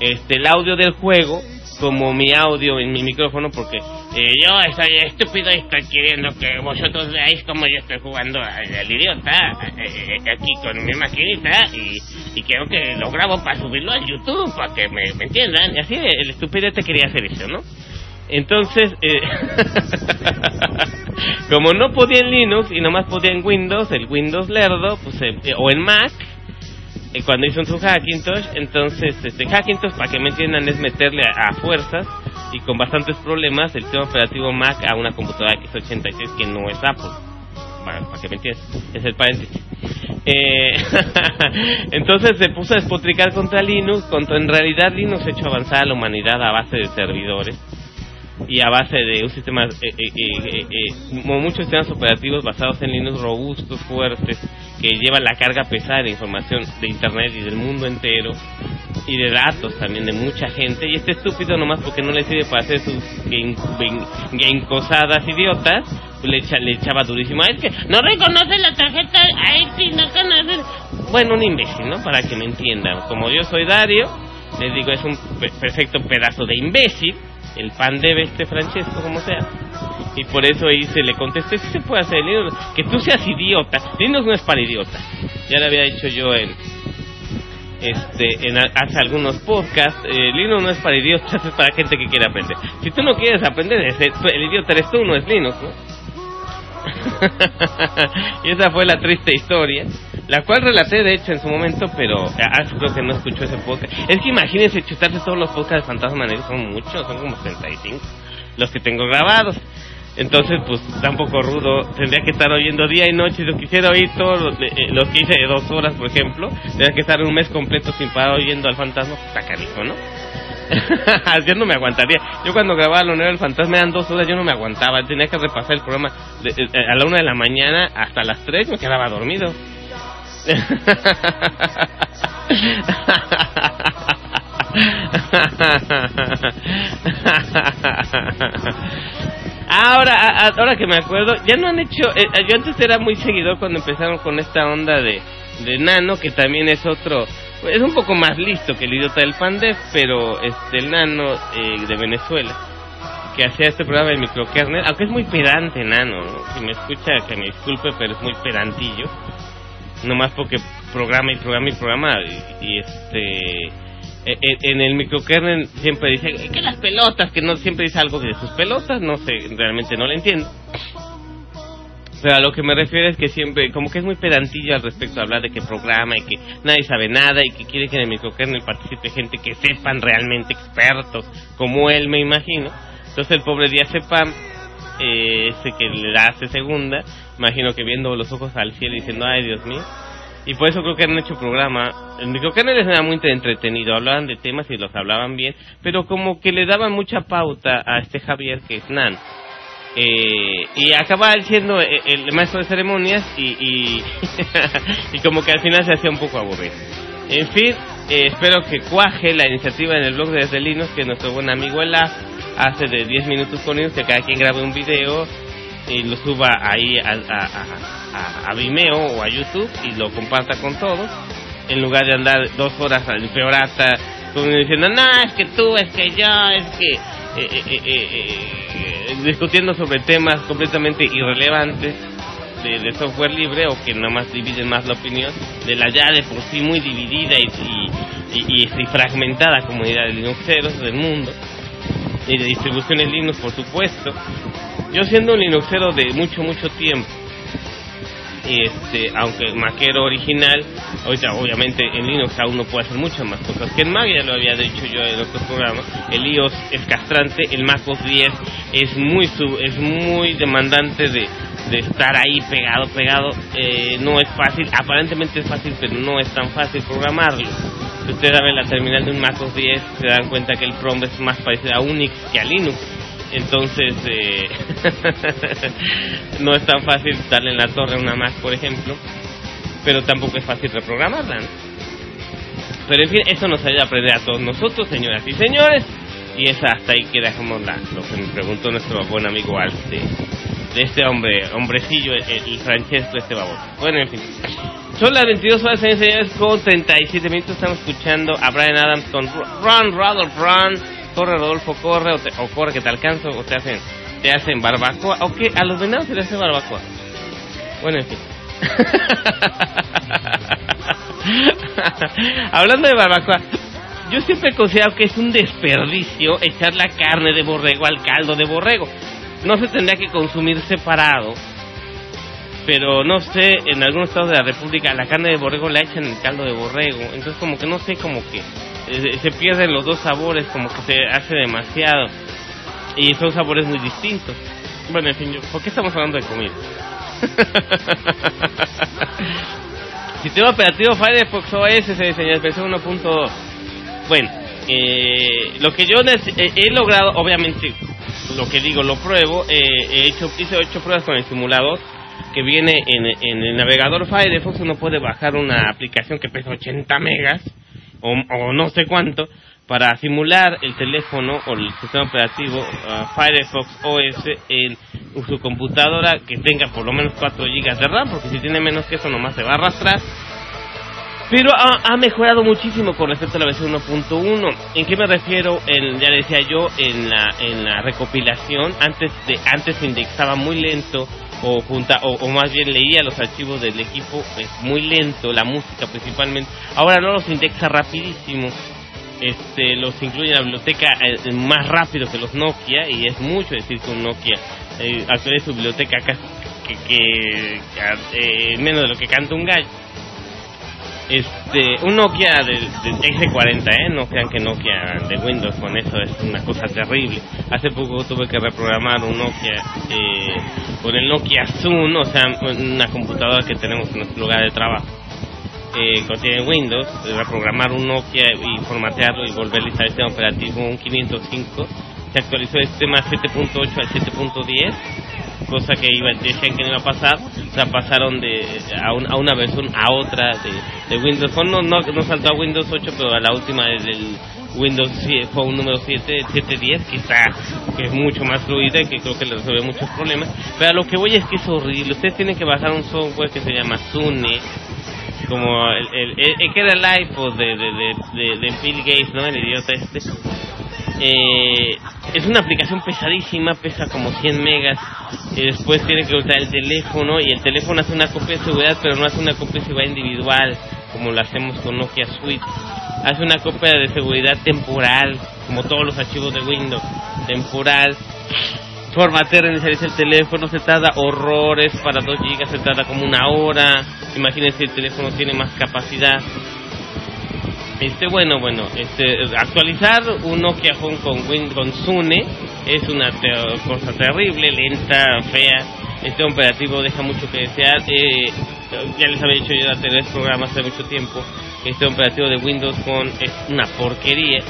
este, el audio del juego como mi audio en mi micrófono porque eh, yo estoy estúpido y estoy queriendo que vosotros veáis como yo estoy jugando al, idiota eh, aquí con mi maquinita y, y quiero que lo grabo para subirlo a YouTube para que me, me entiendan y así el estúpido te quería hacer eso, ¿no? Entonces, eh, como no podía en Linux y nomás podía en Windows, el Windows lerdo, pues, eh, o en Mac, eh, cuando hizo su Hackintosh, entonces este Hackintosh, para que me entiendan, es meterle a, fuerzas y con bastantes problemas el sistema operativo Mac a una computadora x86 que no es Apple. Para, para que me entiendas, es el paréntesis. Eh, entonces se puso a despotricar contra Linux, contra en realidad Linux ha hecho avanzar a la humanidad a base de servidores y a base de un sistema, eh, eh, eh, eh, eh, muchos sistemas operativos basados en Linux robustos, fuertes, que llevan la carga pesada de información de Internet y del mundo entero, y de datos también de mucha gente, y este estúpido nomás porque no le sirve para hacer sus game, idiotas, pues le, echa- le echaba durísimo, "Ah, es que no reconoce la tarjeta, ay, sí, no conoce. Bueno, un imbécil, ¿no? Para que me entiendan, como yo soy Dario, les digo, es un pe- perfecto pedazo de imbécil, el pan de este Francesco, como sea. Y por eso ahí se le contesté, sí se puede hacer, Linux, que tú seas idiota. Linux no es para idiotas. Ya lo había dicho yo en este en hace algunos podcasts. Eh, Linux no es para idiotas, es para gente que quiere aprender. Si tú no quieres aprender, el idiota eres tú, no es Linux, ¿no? y esa fue la triste historia. La cual relaté de hecho en su momento, pero ah, creo que no escuchó ese podcast. Es que imagínense chutarse todos los podcasts de Fantasma Negro, son muchos, son como 35 los que tengo grabados. Entonces, pues, tampoco rudo. Tendría que estar oyendo día y noche. Si lo quisiera oír todos los, eh, los que hice de dos horas, por ejemplo, tendría que estar un mes completo sin parar oyendo al fantasma. Pues, está canijo, ¿no? yo no me aguantaría. Yo cuando grababa lo nuevo del fantasma eran dos horas, yo no me aguantaba. Tenía que repasar el programa de- eh, a la una de la mañana hasta las tres, me quedaba dormido. Ahora, ahora que me acuerdo, ya no han hecho. eh, yo antes era muy seguidor cuando empezaron con esta onda de, de Nano, que también es otro. Es un poco más listo que el idiota del Pandef, pero este, el Nano eh, de Venezuela, que hacía este programa de microkernel, aunque es muy pedante, Nano. ¿no? Si me escucha, que me disculpe, pero es muy pedantillo. Nomás porque programa y programa y programa, y, este e- e- en el microkernel siempre dice que las pelotas, que no siempre dice algo de sus pelotas, no sé, realmente no lo entiendo. Pero a lo que me refiero es que siempre, como que es muy pedantillo al respecto de hablar de que programa y que nadie sabe nada y que quiere que en el microkernel participe gente que sepan realmente expertos, como él me imagino. Entonces el pobre día Cepam, eh, ese que le da hace segunda, imagino que viendo los ojos al cielo y diciendo, ay Dios mío. Y por eso creo que han hecho programa. El microkernel era muy entretenido, hablaban de temas y los hablaban bien, pero como que le daban mucha pauta a este Javier que es Nan. Eh, y acaba siendo el, el maestro de ceremonias y, y, y como que al final se hacía un poco aburrido. En fin, eh, espero que cuaje la iniciativa en el blog de Desde Linux que nuestro buen amigo Elaf hace de 10 minutos con Linux, que cada quien grabe un video y lo suba ahí a, a, a- a- Vimeo o a YouTube y lo comparta con todos, en lugar de andar dos horas al peorata diciendo, no, es que tú, es que yo, es que... eh, eh, eh, eh, eh, discutiendo sobre temas completamente irrelevantes de, software libre o que nada más dividen más la opinión de la ya de por sí muy dividida y, y, y- y fragmentada comunidad de Linuxeros del mundo y de distribuciones Linux por supuesto. Yo siendo un Linuxero de mucho mucho tiempo este aunque maquero original ahorita obviamente en Linux aún no puede hacer muchas más cosas que en Mac ya lo había dicho yo en otro programa el iOS es castrante el MacOS 10 es muy sub- es muy demandante de, de estar ahí pegado pegado eh, no es fácil aparentemente es fácil pero no es tan fácil programarlo si ustedes abren la terminal de un MacOS 10 se dan cuenta que el PROM es más parecido a Unix que a Linux. Entonces eh, no es tan fácil darle en la torre una Mac por ejemplo pero tampoco es fácil reprogramarla. Pero en fin eso nos ayuda a aprender a todos nosotros señoras y señores y es hasta ahí que dejamos la, lo que me preguntó nuestro buen amigo Alf de, de este hombre hombrecillo el, el Francesco este baboso bueno en fin son las 22 horas señores señores con 37 minutos. Estamos escuchando a Brian Adams con Run Rudolph Run. Corre Rodolfo corre o, te- o corre que te alcanzo o te hacen te hacen barbacoa. O que a los venados se les hace barbacoa. Bueno en fin. Hablando de barbacoa yo siempre he considerado que es un desperdicio echar la carne de borrego al caldo de borrego. No se tendría que consumir separado pero no sé, en algunos estados de la República la carne de borrego la echan en el caldo de borrego, entonces como que no sé, como que eh, se pierden los dos sabores, como que se hace demasiado y son sabores muy distintos. Bueno, en fin, ¿por qué estamos hablando de comida? Sistema operativo Firefox OS se diseñó versión 1.2. Bueno, eh, lo que yo eh, he logrado, obviamente, lo que digo lo pruebo, eh, he hecho, hice ocho pruebas con el simulador que viene en, en el navegador Firefox, uno puede bajar una aplicación que pesa 80 megas o, no sé cuánto para simular el teléfono o el sistema operativo ah, Firefox OS en su computadora que tenga por lo menos 4 GB de RAM, porque si tiene menos que eso nomás se va a arrastrar. Pero ha, mejorado muchísimo con respecto a la versión 1.1. ¿En qué me refiero? En, ya decía yo, en la, en la recopilación. Antes de antes indexaba muy lento o, junta, o, o más bien leía los archivos del equipo es muy lento, la música principalmente. Ahora no los indexa rapidísimo. Este, los incluye en la biblioteca eh, más rápido que los Nokia y es mucho decir que un Nokia eh, actualiza su biblioteca casi que, que, que, eh, menos de lo que canta un gallo Este, un Nokia del, del X40, ¿eh? No crean que Nokia de Windows con eso es una cosa terrible. Hace poco tuve que reprogramar un Nokia eh, con el Nokia Zoom, o sea, una computadora que tenemos en nuestro lugar de trabajo. Eh, contiene Windows, reprogramar un Nokia y formatearlo y volverle a sistema operativo un 505. Se actualizó el sistema 7.8 al 7.10 cosa que iba, decían que no iba a pasar, sea, pasaron de a, un- a una versión a otra de, Windows Phone, no, no, saltó a Windows 8, pero a la última del Windows Phone número 7, el 710, que está, que es mucho más fluida y que creo que le resuelve muchos problemas, pero a lo que voy es que es horrible, ustedes tienen que bajar un software que se llama Sune, como el, el, que era el iPod de, de, de Bill Gates, ¿no? El idiota este. Eh, es una aplicación pesadísima, pesa como 100 megas. Y después tiene que usar el teléfono y el teléfono hace una copia de seguridad, pero no hace una copia de seguridad individual, como lo hacemos con Nokia Suite. Hace una copia de seguridad temporal, como todos los archivos de Windows, temporal. Formatear, reiniciar el teléfono, se tarda horrores, para 2 gigas se tarda como una hora. Imagínense el teléfono tiene más capacidad. Este, bueno, bueno, este, actualizar un Nokia Phone con Win con Sune es una te- cosa terrible, lenta, fea. Este operativo deja mucho que desear. Eh, ya les había dicho yo de tres programas hace mucho tiempo. Este operativo de Windows Phone es una porquería.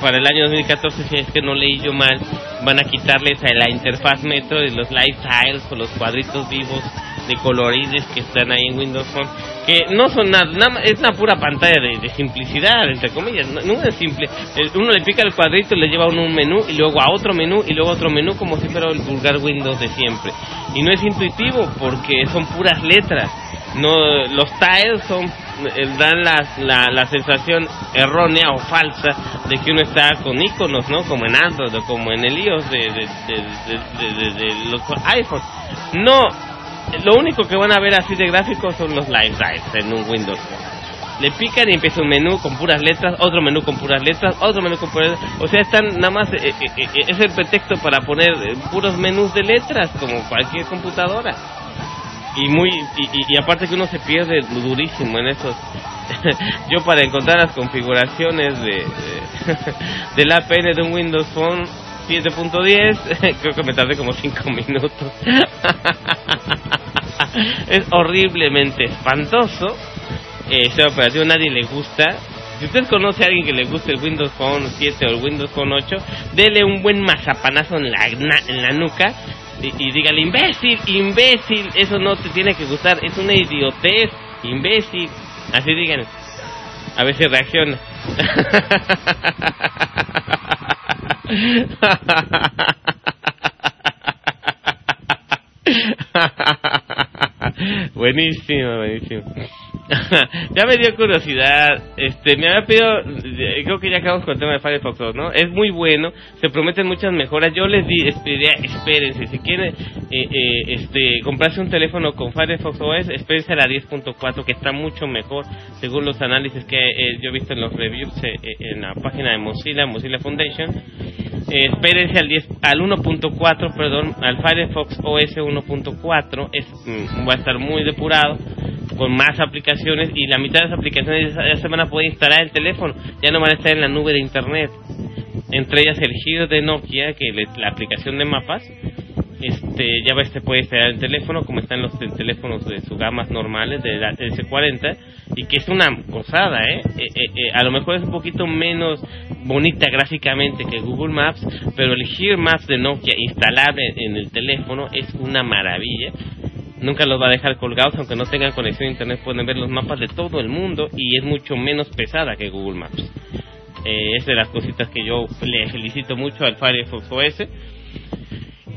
Para el año 2014, si es que no leí yo mal, van a quitarles a la interfaz Metro y los live tiles o los cuadritos vivos de colorides que están ahí en Windows Phone, que no son nada, nada es una pura pantalla de, de simplicidad, entre comillas, no, es simple. Eh, Uno le pica el cuadrito le lleva a uno un menú y luego a otro menú y luego a otro menú como si fuera el vulgar Windows de siempre. Y no es intuitivo porque son puras letras. No, los tiles son eh, dan la, la, la sensación errónea o falsa de que uno está con iconos, ¿no? Como en Android o como en el iOS de- de- de- de los iPhones. No, lo único que van a ver así de gráficos son los live drives en un Windows. Le pican y empieza un menú con puras letras, otro menú con puras letras, otro menú con puras letras. O sea, están nada más, eh, eh, eh, es el pretexto para poner eh, puros menús de letras, como cualquier computadora y muy y- y aparte que uno se pierde durísimo en esos yo para encontrar las configuraciones de, de del APN de un Windows Phone 7.10 creo que me tardé como 5 minutos es horriblemente espantoso este operativo a nadie le gusta si usted conoce a alguien que le guste el Windows Phone 7 o el Windows Phone 8 dele un buen mazapanazo en la, en la nuca y, y dígale, imbécil, imbécil, eso no te tiene que gustar, es una idiotez, imbécil. Así digan. A ver si reacciona. buenísimo, buenísimo. ya me dio curiosidad. Este, me había pedido, eh, creo que ya acabamos con el tema de Firefox 2, ¿no? Es muy bueno, se prometen muchas mejoras. Yo les di, les pediría, espérense, si quieren eh, eh, este, comprarse un teléfono con Firefox OS, espérense a la 10.4 que está mucho mejor según los análisis que eh, yo he visto en los reviews eh, en la página de Mozilla, Mozilla Foundation. Espérense al 10 al 1.4, perdón, al Firefox OS 1.4 es mm, va a estar muy depurado con más aplicaciones y la mitad de las aplicaciones ya se van a poder instalar el teléfono, ya no van a estar en la nube de internet. Entre ellas el giro de Nokia, que le- la aplicación de mapas, este ya se puede instalar el teléfono como están los te- teléfonos de sus gamas normales de la S40 y que es una gozada, ¿eh? Eh, eh, eh, a lo mejor es un poquito menos bonita gráficamente que Google Maps, pero el Here Maps de Nokia instalable en el teléfono es una maravilla. Nunca los va a dejar colgados, aunque no tengan conexión a internet, pueden ver los mapas de todo el mundo y es mucho menos pesada que Google Maps. Eh, es de las cositas que yo le felicito mucho al Firefox OS.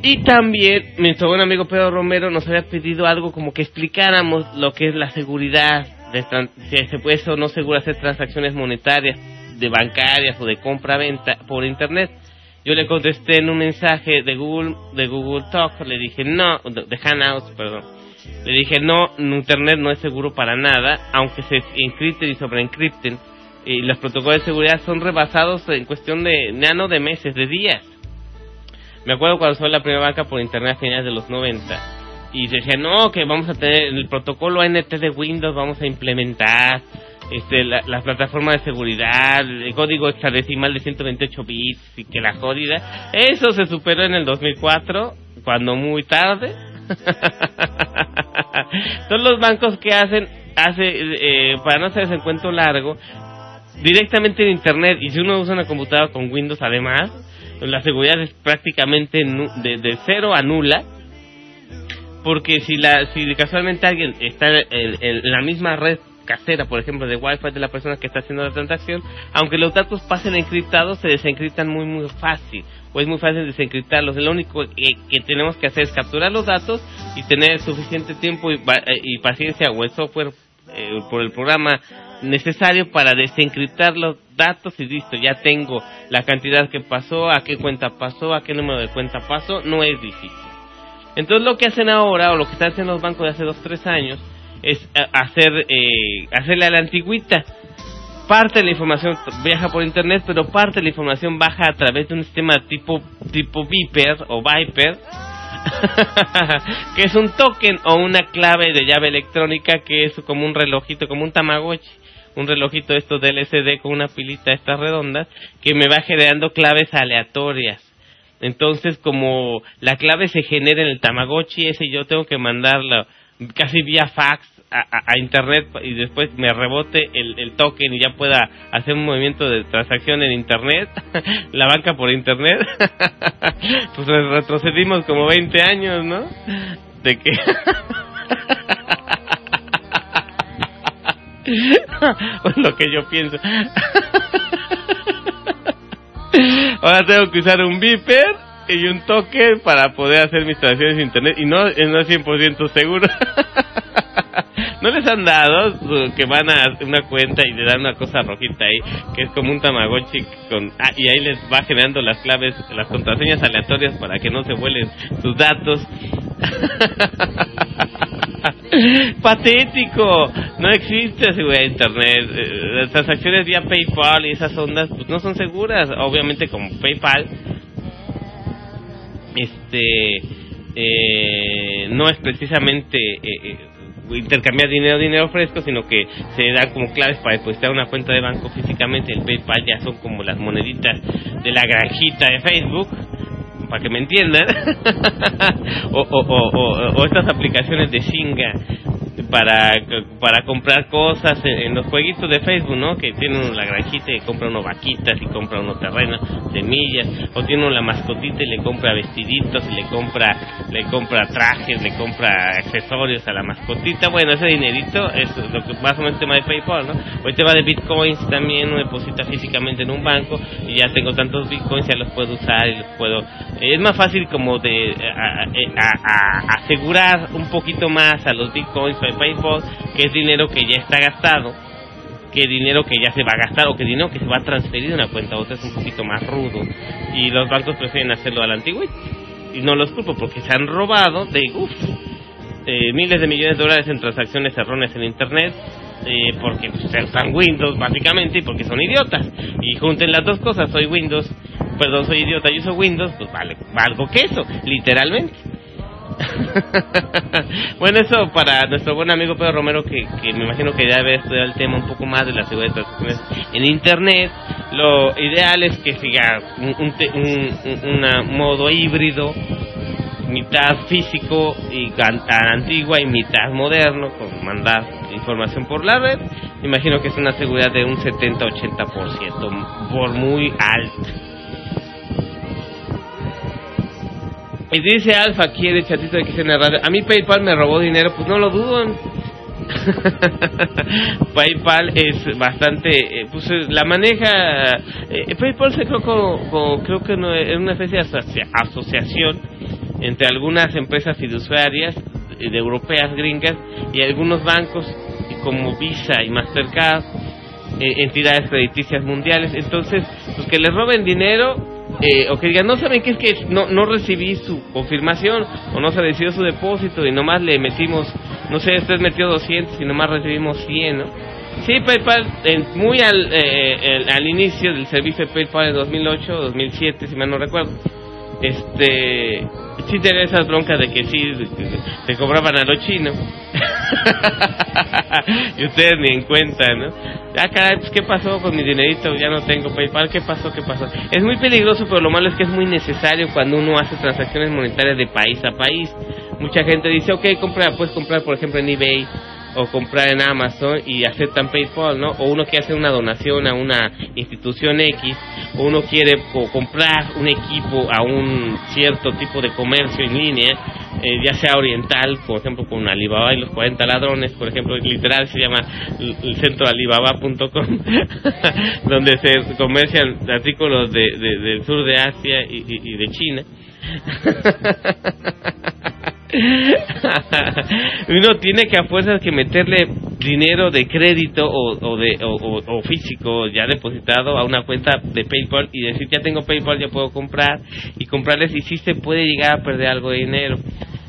Y también nuestro buen amigo Pedro Romero nos había pedido algo como que explicáramos lo que es la seguridad, de si se puede o no seguro hacer transacciones monetarias, de bancarias o de compra-venta por internet. Yo le contesté en un mensaje de Google, de Google Talk, le dije no, de Hangouts, perdón. Le dije no, internet no es seguro para nada, aunque se encripten y sobreencripten. Y los protocolos de seguridad son rebasados en cuestión de nano de meses, de días. Me acuerdo cuando fue la primera banca por internet a finales de los 90. y decían, no, que vamos a tener el protocolo NT de Windows, vamos a implementar este, la, la plataforma de seguridad, el código hexadecimal de 128 bits y que la jodida. Eso se superó en el 2004, cuando muy tarde. Son los bancos que hacen, hace, eh, para no hacerse el cuento largo, directamente en Internet. Y si uno usa una computadora con Windows, además, la seguridad es prácticamente de, cero a nula. Porque si la si casualmente alguien está en la misma red casera, por ejemplo, de Wi-Fi de la persona que está haciendo la transacción, aunque los datos pasen encriptados, se desencriptan muy, muy fácil. O es muy fácil desencriptarlos. Lo único que, que tenemos que hacer es capturar los datos y tener suficiente tiempo y, eh, y paciencia o el software eh, por el programa necesario para desencriptar los datos y listo, ya tengo la cantidad que pasó, a qué cuenta pasó, a qué número de cuenta pasó, no es difícil. Entonces lo que hacen ahora, o lo que están haciendo los bancos de hace dos, tres años, es eh, hacer, eh, hacerle a la antigüita. Parte de la información viaja por internet, pero parte de la información baja a través de un sistema tipo, tipo Viper o Viper, que es un token o una clave de llave electrónica que es como un relojito, como un Tamagotchi, un relojito esto de LCD con una pilita estas redondas que me va generando claves aleatorias. Entonces, como la clave se genera en el Tamagotchi ese, yo tengo que mandarla casi vía fax a, a- internet y después me rebote el, el token y ya pueda hacer un movimiento de transacción en internet, la banca por internet. pues re- retrocedimos como 20 años, ¿no? De que... Pues lo que yo pienso. Ahora tengo que usar un beeper y un token para poder hacer mis transacciones en internet y no, eh, no es 100% seguro. ¿No les han dado que van a una cuenta y le dan una cosa rojita ahí, que es como un tamagotchi con... ah, y ahí les va generando las claves, las contraseñas aleatorias para que no se vuelen sus datos? Patético, no existe seguridad de internet. Eh, Las transacciones vía PayPal y esas ondas pues no son seguras. Obviamente como PayPal este eh, no es precisamente eh, eh, intercambiar dinero dinero fresco sino que se dan como claves para depositar una cuenta de banco físicamente. El PayPal ya son como las moneditas de la granjita de Facebook para que me entiendan. O, o, estas aplicaciones de Singa para para comprar cosas en, los jueguitos de Facebook, ¿no? Que tiene uno la granjita y compra uno vaquitas y compra uno terrenos, semillas, o tiene uno la mascotita y le compra vestiditos y le compra le compra trajes, le compra accesorios a la mascotita. Bueno, ese dinerito es lo que más o menos el tema de PayPal, ¿no? Hoy tema de bitcoins también uno deposita físicamente en un banco y ya tengo tantos bitcoins ya los puedo usar y los puedo es más fácil como de a- a- asegurar un poquito más a los bitcoins de PayPal que es dinero que ya está gastado que dinero que ya se va a gastar o que dinero que se va a transferir de una cuenta a otra es un poquito más rudo. Y los bancos prefieren hacerlo a la antigua y no los culpo porque se han robado de uff eh, miles de millones de dólares en transacciones erróneas en internet eh, porque pues, están Windows básicamente y porque son idiotas. Y junten las dos cosas soy Windows perdón soy idiota y uso Windows pues vale valgo queso literalmente bueno, eso para nuestro buen amigo Pedro Romero, que, que me imagino que ya debe estudiar el tema un poco más de la seguridad de transacciones en Internet. Lo ideal es que siga un, un, un- un- una modo híbrido, mitad físico y antigua y mitad moderno, con mandar información por la red. Me imagino que es una seguridad de un 70-80%, por muy alta. Y dice Alfa el chatito de XN Radio, a mí PayPal me robó dinero, pues no lo dudan. PayPal es bastante, eh, pues eh, la maneja, eh, PayPal se creo, como, creo que no, es una especie de asocia- asociación entre algunas empresas fiduciarias eh, de europeas gringas y algunos bancos como Visa y Mastercard eh, entidades crediticias mundiales. Entonces, pues que les roben dinero eh, o que digan, no saben que es que no, no recibí su confirmación o no se recibió su depósito y nomás le metimos, no sé, usted metió 200 y nomás recibimos 100, ¿no? Sí, PayPal, en- muy al, eh, el- al inicio del servicio de PayPal en 2008 2007, si mal no recuerdo, este sí tenía esas broncas de que sí te cobraban a lo chino. y ustedes ni en cuenta, ¿no? Ah, pues, ¿qué pasó con mi dinerito? Ya no tengo PayPal, ¿qué pasó? ¿Qué pasó? Es muy peligroso, pero lo malo es que es muy necesario cuando uno hace transacciones monetarias de país a país. Mucha gente dice, ok, compra, puedes comprar, por ejemplo, en eBay o comprar en Amazon y aceptan PayPal, ¿no? O uno quiere hacer una donación a una institución X, o uno quiere comprar un equipo a un cierto tipo de comercio en línea, eh, ya sea oriental, por ejemplo con Alibaba y los 40 ladrones, por ejemplo, literal se llama el centro alibaba.com, donde se comercian artículos de, de- del sur de Asia y- y de China. Uno tiene que a fuerzas que meterle dinero de crédito o, o de o, o- físico ya depositado a una cuenta de PayPal y decir ya tengo PayPal ya puedo comprar y comprarles y sí se puede llegar a perder algo de dinero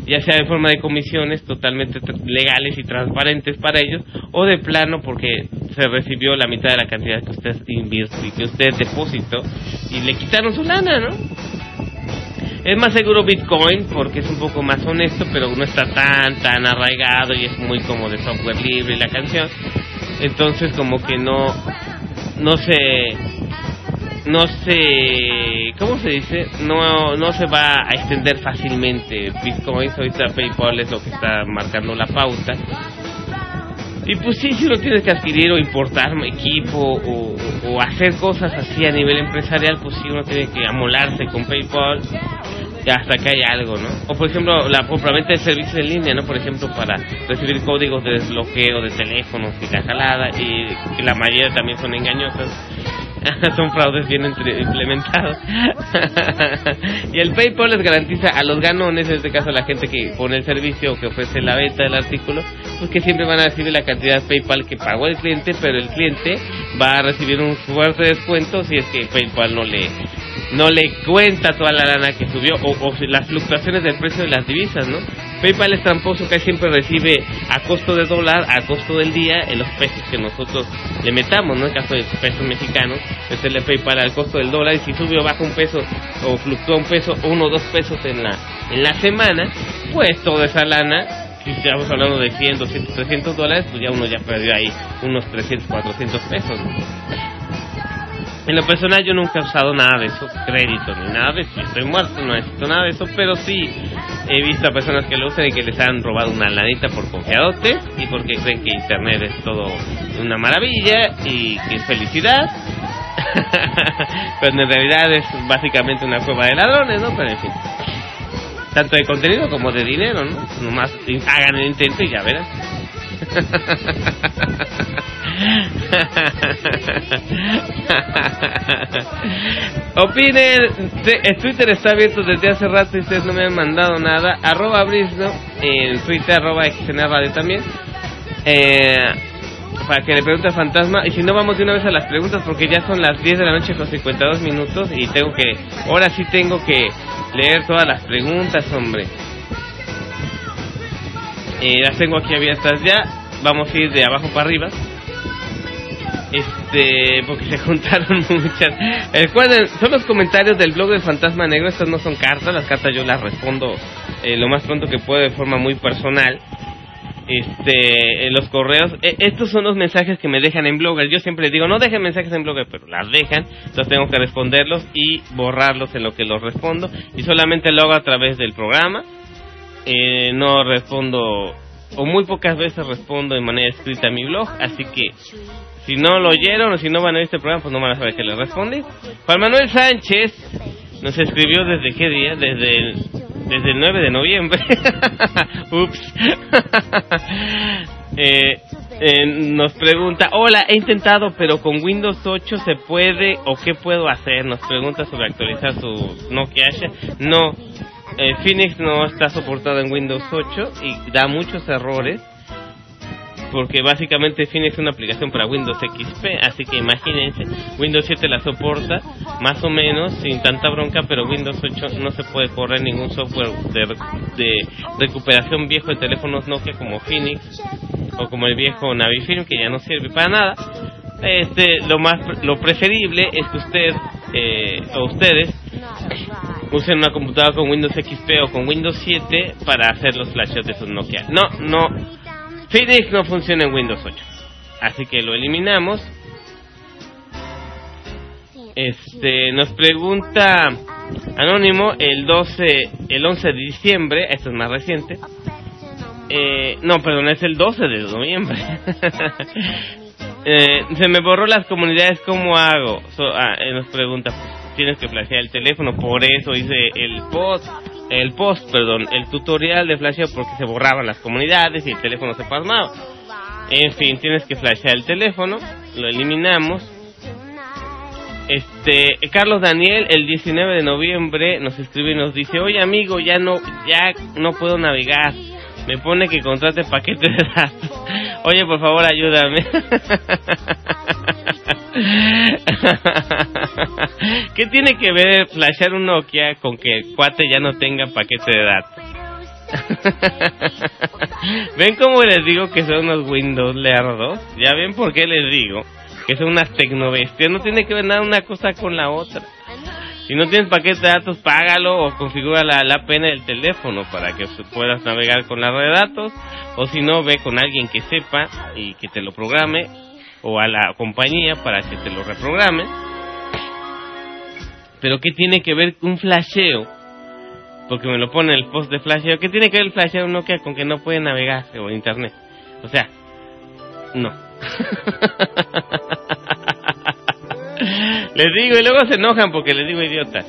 ya sea en forma de comisiones totalmente legales y transparentes para ellos o de plano porque se recibió la mitad de la cantidad que usted invirtió que usted depositó y le quitaron su lana, ¿no? Es más seguro Bitcoin porque es un poco más honesto, pero no está tan, tan arraigado y es muy como de software libre y la canción. Entonces como que no, no se, no se, ¿cómo se dice? No, no se va a extender fácilmente Bitcoin. Ahorita PayPal es lo que está marcando la pauta. Y pues sí, si uno tiene que adquirir o importar equipo o, hacer cosas así a nivel empresarial, pues sí uno tiene que amolarse con PayPal hasta que haya algo, ¿no? O por ejemplo, la compraventa de servicios en línea, ¿no? Por ejemplo, para recibir códigos de desbloqueo de teléfonos y la jalada, y que la mayoría también son engañosas. son fraudes bien implementados. y el PayPal les garantiza a los ganones, en este caso a la gente que pone el servicio o que ofrece la venta del artículo, pues que siempre van a recibir la cantidad PayPal que pagó el cliente, pero el cliente va a recibir un fuerte descuento si es que PayPal no le no le cuenta toda la lana que subió o, o las fluctuaciones del precio de las divisas, ¿no? PayPal es tramposo que siempre recibe a costo de dólar, a costo del día, en los pesos que nosotros le metamos, ¿no? En caso de pesos mexicanos, meterle PayPal al costo del dólar y si sube o baja un peso o fluctúa un peso, uno o dos pesos en la, en la semana, pues toda esa lana si estamos hablando de 100, 200, 300 dólares, pues ya uno ya perdió ahí unos 300, 400 pesos. En lo personal yo nunca he usado nada de eso, crédito ni nada de eso, estoy muerto, no necesito nada de eso, pero sí he visto a personas que lo usan y que les han robado una lanita por confiadotes y porque creen que internet es todo una maravilla y que es felicidad. pero en realidad es básicamente una cueva de ladrones, ¿no? Pero en fin. Tanto de contenido como de dinero, ¿no? Nomás hagan el intento y ya verán. Opinen, el Twitter está abierto desde hace rato y ustedes no me han mandado nada. Arroba Brisno, en Twitter, arroba XN Radio también. Eh, para que le pregunte al fantasma. Y si no, vamos de una vez a las preguntas porque ya son las 10 de la noche con 52 minutos y tengo que, ahora sí tengo que leer todas las preguntas, hombre. Eh, las tengo aquí abiertas ya. Vamos a ir de abajo para arriba. Este, porque se juntaron muchas. Recuerden, son los comentarios del blog del Fantasma Negro. Estas no son cartas, las cartas yo las respondo eh, lo más pronto que puedo de forma muy personal. Este, los correos, eh, estos son los mensajes que me dejan en Blogger. Yo siempre digo, no dejen mensajes en Blogger, pero las dejan. Entonces tengo que responderlos y borrarlos en lo que los respondo. Y solamente lo hago a través del programa. Eh, no respondo, o muy pocas veces respondo de manera escrita a mi blog. Así que si no lo oyeron o si no van a ver este programa, pues no van a saber que les respondí. Juan Manuel Sánchez nos escribió desde qué día, desde el, desde el 9 de noviembre. Ups. eh, eh, nos pregunta, hola, he intentado, pero con Windows 8 se puede o qué puedo hacer. Nos pregunta sobre actualizar su Nokia. No, eh, Phoenix no está soportado en Windows 8 y da muchos errores porque básicamente Phoenix es una aplicación para Windows XP, así que imagínense, Windows 7 la soporta más o menos sin tanta bronca, pero Windows 8 no se puede correr ningún software de, de recuperación viejo de teléfonos Nokia como Phoenix o como el viejo Navifilm que ya no sirve para nada. Este, lo más lo preferible es que usted eh, o ustedes usen una computadora con Windows XP o con Windows 7 para hacer los flashes de sus Nokia. No, no. Phoenix no funciona en Windows 8. Así que lo eliminamos. Este, nos pregunta Anónimo el 12, el 11 de diciembre, esto es más reciente. Eh, no, perdón, es el 12 de noviembre. Eh, se me borró las comunidades, ¿cómo hago? So, ah, eh, nos pregunta, pues, tienes que flashear el teléfono, por eso hice el post, el post, perdón, el tutorial de flasheo porque se borraban las comunidades y el teléfono se pasmaba. En fin, tienes que flashear el teléfono, lo eliminamos. Este, Carlos Daniel, el 19 de noviembre, nos escribe y nos dice, oye amigo, ya no, ya no puedo navegar. Me pone que contrate paquete de datos. Oye, por favor, ayúdame. ¿Qué tiene que ver flashear un Nokia con que el cuate ya no tenga paquete de datos? ¿Ven cómo les digo que son unos Windows lerdos? ¿Ya ven por qué les digo? Que son unas tecnobestias. No tiene que ver nada una cosa con la otra. Si no tienes paquete de datos, págalo o configura la, la pena del teléfono para que puedas navegar con la red de datos. O si no, ve con alguien que sepa y que te lo programe. O a la compañía para que te lo reprograme. Pero ¿qué tiene que ver un flasheo? Porque me lo pone el post de flasheo. ¿Qué tiene que ver el flasheo Nokia con que no puede navegar o internet? O sea, no. les digo y luego se enojan porque les digo idiota.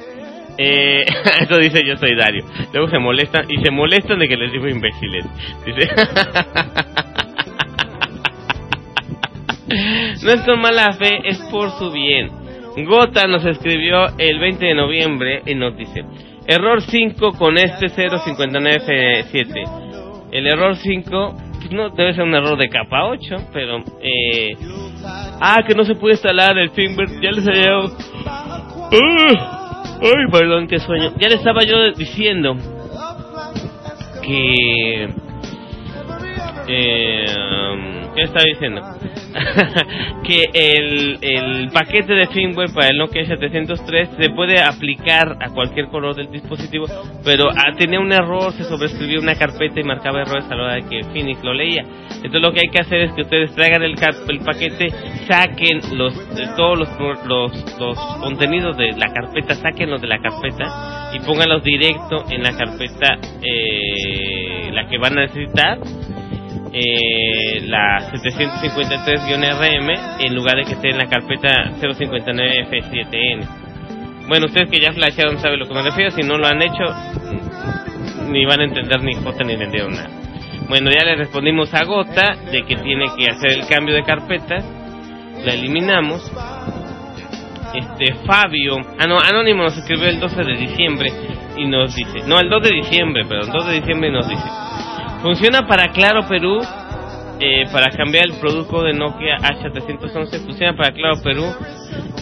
Eh, eso dice yo soy Dario. Luego se molestan y se molestan de que les digo imbéciles. Dice. no es mala fe, es por su bien. Gota nos escribió el 20 de noviembre y nos error 5 con este 059F7. El error 5 pues no debe ser un error de capa 8, pero eh, ah, que no se puede instalar el firmware, ya les había Ah, ay, perdón, qué sueño. Ya le estaba yo diciendo que eh, ¿qué estaba diciendo? que el, el paquete de firmware para el Nokia 703 se puede aplicar a cualquier color del dispositivo, pero ah, tenía un error, se sobrescribió una carpeta y marcaba errores a la hora de que Phoenix lo leía. Entonces lo que hay que hacer es que ustedes traigan el, el paquete, saquen los de todos los, los, los contenidos de la carpeta, sáquenlos de la carpeta y pónganlos directo en la carpeta eh, la que van a necesitar eh, la 753-RM en lugar de que esté en la carpeta 059F7N. Bueno, ustedes que ya flashearon saben lo que me refiero, si no lo han hecho, ni van a entender ni J ni entendieron nada. Bueno, ya le respondimos a Gota de que tiene que hacer el cambio de carpetas, la eliminamos. Este Fabio, ah no, Anónimo nos escribió el 12 de diciembre y nos dice, no, el 2 de diciembre, perdón, 2 de diciembre nos dice, Funciona para Claro Perú, eh, para cambiar el producto de Nokia H311. Funciona para Claro Perú.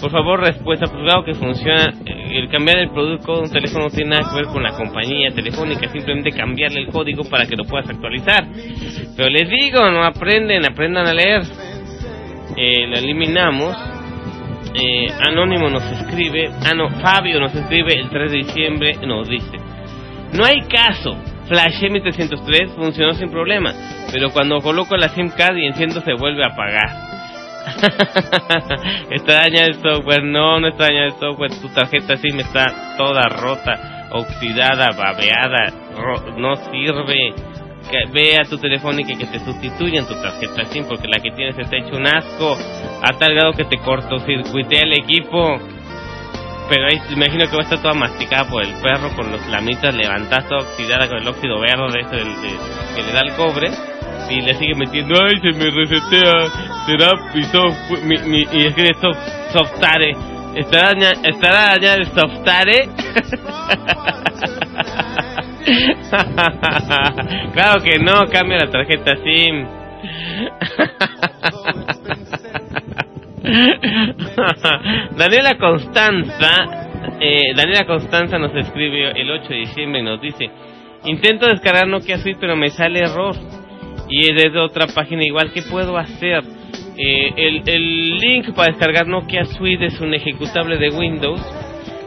Por favor, respuesta. Pues claro que funciona. El cambiar el producto de un teléfono no tiene nada que ver con la compañía telefónica. Simplemente cambiarle el código para que lo puedas actualizar. Pero les digo, no aprenden, aprendan a leer. Eh, lo eliminamos. Eh, Anónimo nos escribe. Ah, no, Fabio nos escribe el 3 de diciembre. Nos dice. No hay caso. Flash M303 funcionó sin problema, pero cuando coloco la SIM card y enciendo se vuelve a apagar. está dañado el software, no, no está dañado el software, tu tarjeta SIM está toda rota, oxidada, babeada, ro- no sirve. Que ve a tu telefónica y que te sustituyan tu tarjeta SIM porque la que tienes está hecho un asco, a tal grado que te cortocircuitea el equipo pero ahí imagino que va a estar toda masticada por el perro con los lamitas levantadas, toda oxidada con el óxido verde ese del- de- que le da el cobre y le sigue metiendo, ay, se me resetea, será mi soft, mi, mi, y escribe soft, softare, estará daña- estará dañada el softare. claro que no, cambia la tarjeta SIM. Daniela Constanza, eh, Daniela Constanza nos escribe el 8 de diciembre y nos dice, intento descargar Nokia Suite pero me sale error y es desde otra página igual, ¿qué puedo hacer? Eh, el, link para descargar Nokia Suite es un ejecutable de Windows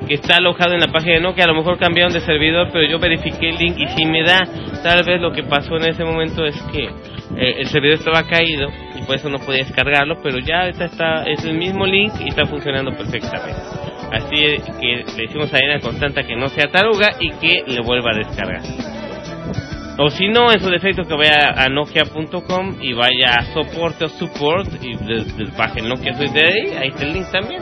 que está alojado en la página de Nokia. A lo mejor cambiaron de servidor, pero yo verifiqué el link y sí me da. Tal vez lo que pasó en ese momento es que eh, el servidor estaba caído por eso no podía descargarlo, pero ya está, está es el mismo link y está funcionando perfectamente. Así que le decimos a Elena Constanta que no sea taruga y que le vuelva a descargar. O si no, en su defecto que vaya a nokia.com y vaya a soporte o support y desde baje Nokia Suite de ahí, ahí está el link también.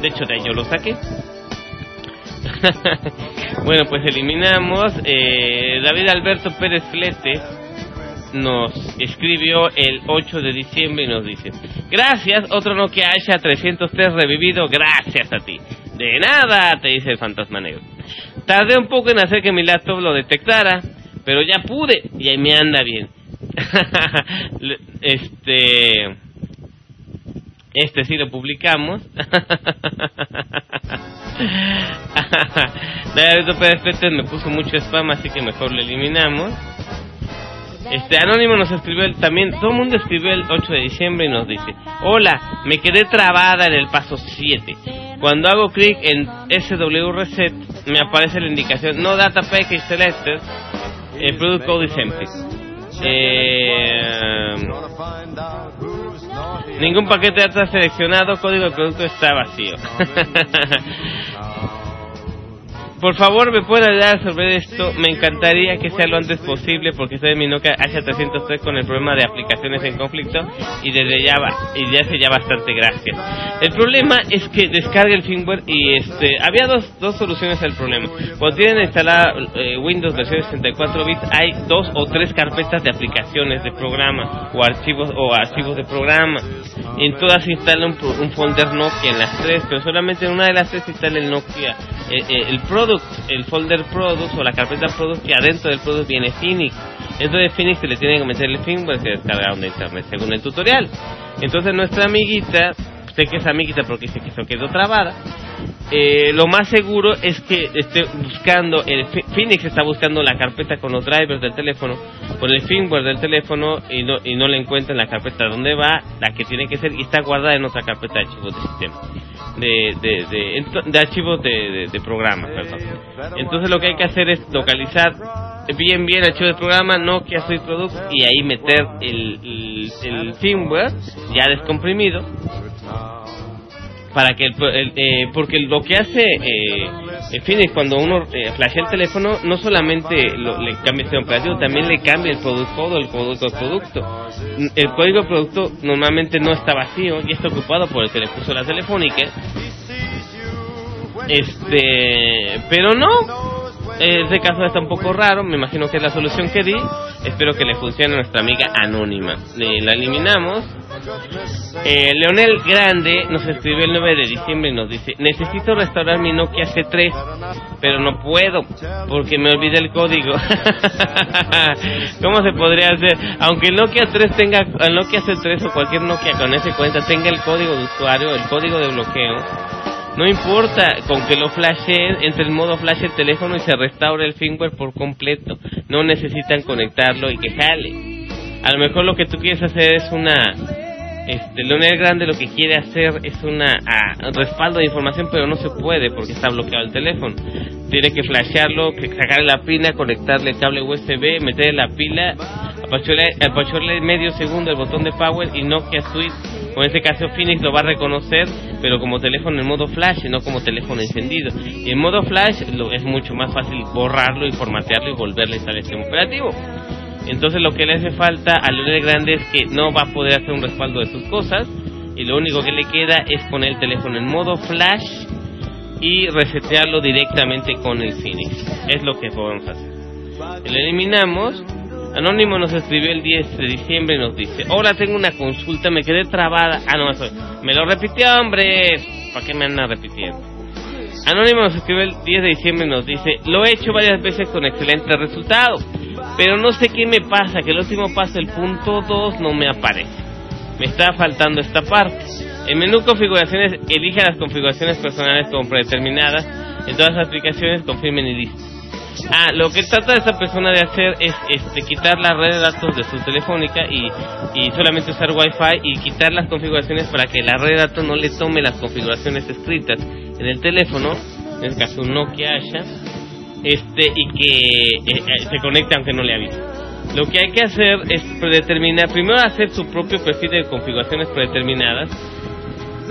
De hecho, de ahí yo lo saqué. bueno, pues eliminamos. Eh, David Alberto Pérez Flete nos escribió el 8 de diciembre y nos dice: Gracias, otro Nokia Asha 303 revivido, gracias a ti. De nada, te dice el fantasma negro. Tardé un poco en hacer que mi laptop lo detectara, pero ya pude y ahí me anda bien. Este. Este sí lo publicamos. David Pérez me puso mucho spam, así que mejor lo eliminamos. Este Anónimo nos escribió el- también, todo el mundo escribió el 8 de diciembre y nos dice, hola, me quedé trabada en el paso 7. Cuando hago clic en SW Reset, me aparece la indicación No Data Package Selected, el Product Code is empty. Eh, ningún paquete de datos seleccionado, código de producto está vacío. Por favor, me pueden ayudar a resolver esto. Me encantaría que sea lo antes posible porque estoy en mi Nokia H303 con el problema de aplicaciones en conflicto y desde ya va, y ya hace ya bastante gracias. El problema es que descarga el firmware y este había dos, dos soluciones al problema. Cuando tienen instalada eh, Windows versión 64 bits hay dos o tres carpetas de aplicaciones de programa o archivos o archivos de programa. En todas se instala un, un folder Nokia en las tres, pero solamente en una de las tres se instala el Nokia, el product, el folder product o la carpeta product que adentro del product viene Phoenix. De Phoenix se le tiene que meter el firmware que descargaron de internet según el tutorial. Entonces nuestra amiguita, sé que es amiguita porque se quedó trabada, eh, lo más seguro es que esté buscando, el Phoenix está buscando la carpeta con los drivers del teléfono, con el firmware del teléfono y no, y no le encuentra en la carpeta donde va, la que tiene que ser, y está guardada en otra carpeta de archivos de sistema, de, de, de, de archivos de, de, de programa, perdón. Entonces lo que hay que hacer es localizar bien bien el archivo de programa Nokia Suite Products y ahí meter el, el, el firmware ya descomprimido para que el, el- eh, porque lo que hace eh, el Phoenix cuando uno eh, flashea el teléfono no solamente lo- le cambia el sistema operativo también le cambia el product code el código de producto. El código de producto normalmente no está vacío y está ocupado por el que la telefónica. Este pero no este caso está un poco raro, me imagino que es la solución que di. Espero que le funcione a nuestra amiga anónima. Le- la eliminamos. Eh, Leonel Grande nos escribió el 9 de diciembre y nos dice, necesito restaurar mi Nokia C3, pero no puedo porque me olvidé el código. ¿Cómo se podría hacer? Aunque el Nokia 3 tenga, el Nokia C3 o cualquier Nokia con ese cuenta tenga el código de usuario, el código de bloqueo, no importa, con que lo flasheen, entre el modo flash el teléfono y se restaure el firmware por completo. No necesitan conectarlo y que jale. A lo mejor lo que tú quieres hacer es una... Este, Leonel Grande lo que quiere hacer es una ah, respaldo de información, pero no se puede porque está bloqueado el teléfono. Tiene que flashearlo, que sacarle la pila, conectarle el cable USB, meterle la pila, apachurle medio segundo el botón de power y Nokia Suite, o en este caso Phoenix lo va a reconocer, pero como teléfono en modo flash y no como teléfono encendido. Y en modo flash lo, es mucho más fácil borrarlo y formatearlo y volverle a instalar el sistema operativo. Entonces lo que le hace falta a Leonel Grande es que no va a poder hacer un respaldo de sus cosas y lo único que le queda es poner el teléfono en modo flash y resetearlo directamente con el Phoenix. Es lo que podemos hacer. Lo eliminamos. Anónimo nos escribió el 10 de diciembre y nos dice, hola, tengo una consulta, me quedé trabada. Ah, no, eso, me lo repitió, hombre. ¿Para qué me andan repitiendo? Anónimo nos escribe el 10 de diciembre y nos dice, lo he hecho varias veces con excelente resultado, pero no sé qué me pasa, que el último paso, el punto 2, no me aparece. Me está faltando esta parte. En menú configuraciones, elige las configuraciones personales como predeterminadas. En todas las aplicaciones, confirmen y listo. Ah, lo que trata esta persona de hacer es este, quitar la red de datos de su telefónica y, y solamente usar Wi-Fi y quitar las configuraciones para que la red de datos no le tome las configuraciones escritas en el teléfono en este caso un Nokia Asha, este, y que eh, eh, se conecte aunque no le avise. Lo que hay que hacer es predeterminar, primero hacer su propio perfil de configuraciones predeterminadas,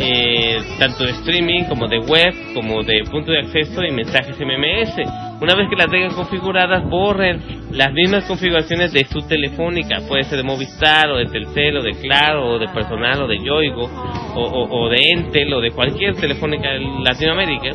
eh, tanto de streaming como de web, como de punto de acceso y mensajes MMS. Una vez que las tengan configuradas, borren las mismas configuraciones de su telefónica, puede ser de Movistar o de Telcel o de Claro o de Personal o de Yoigo o, o- de Entel o de cualquier telefónica de Latinoamérica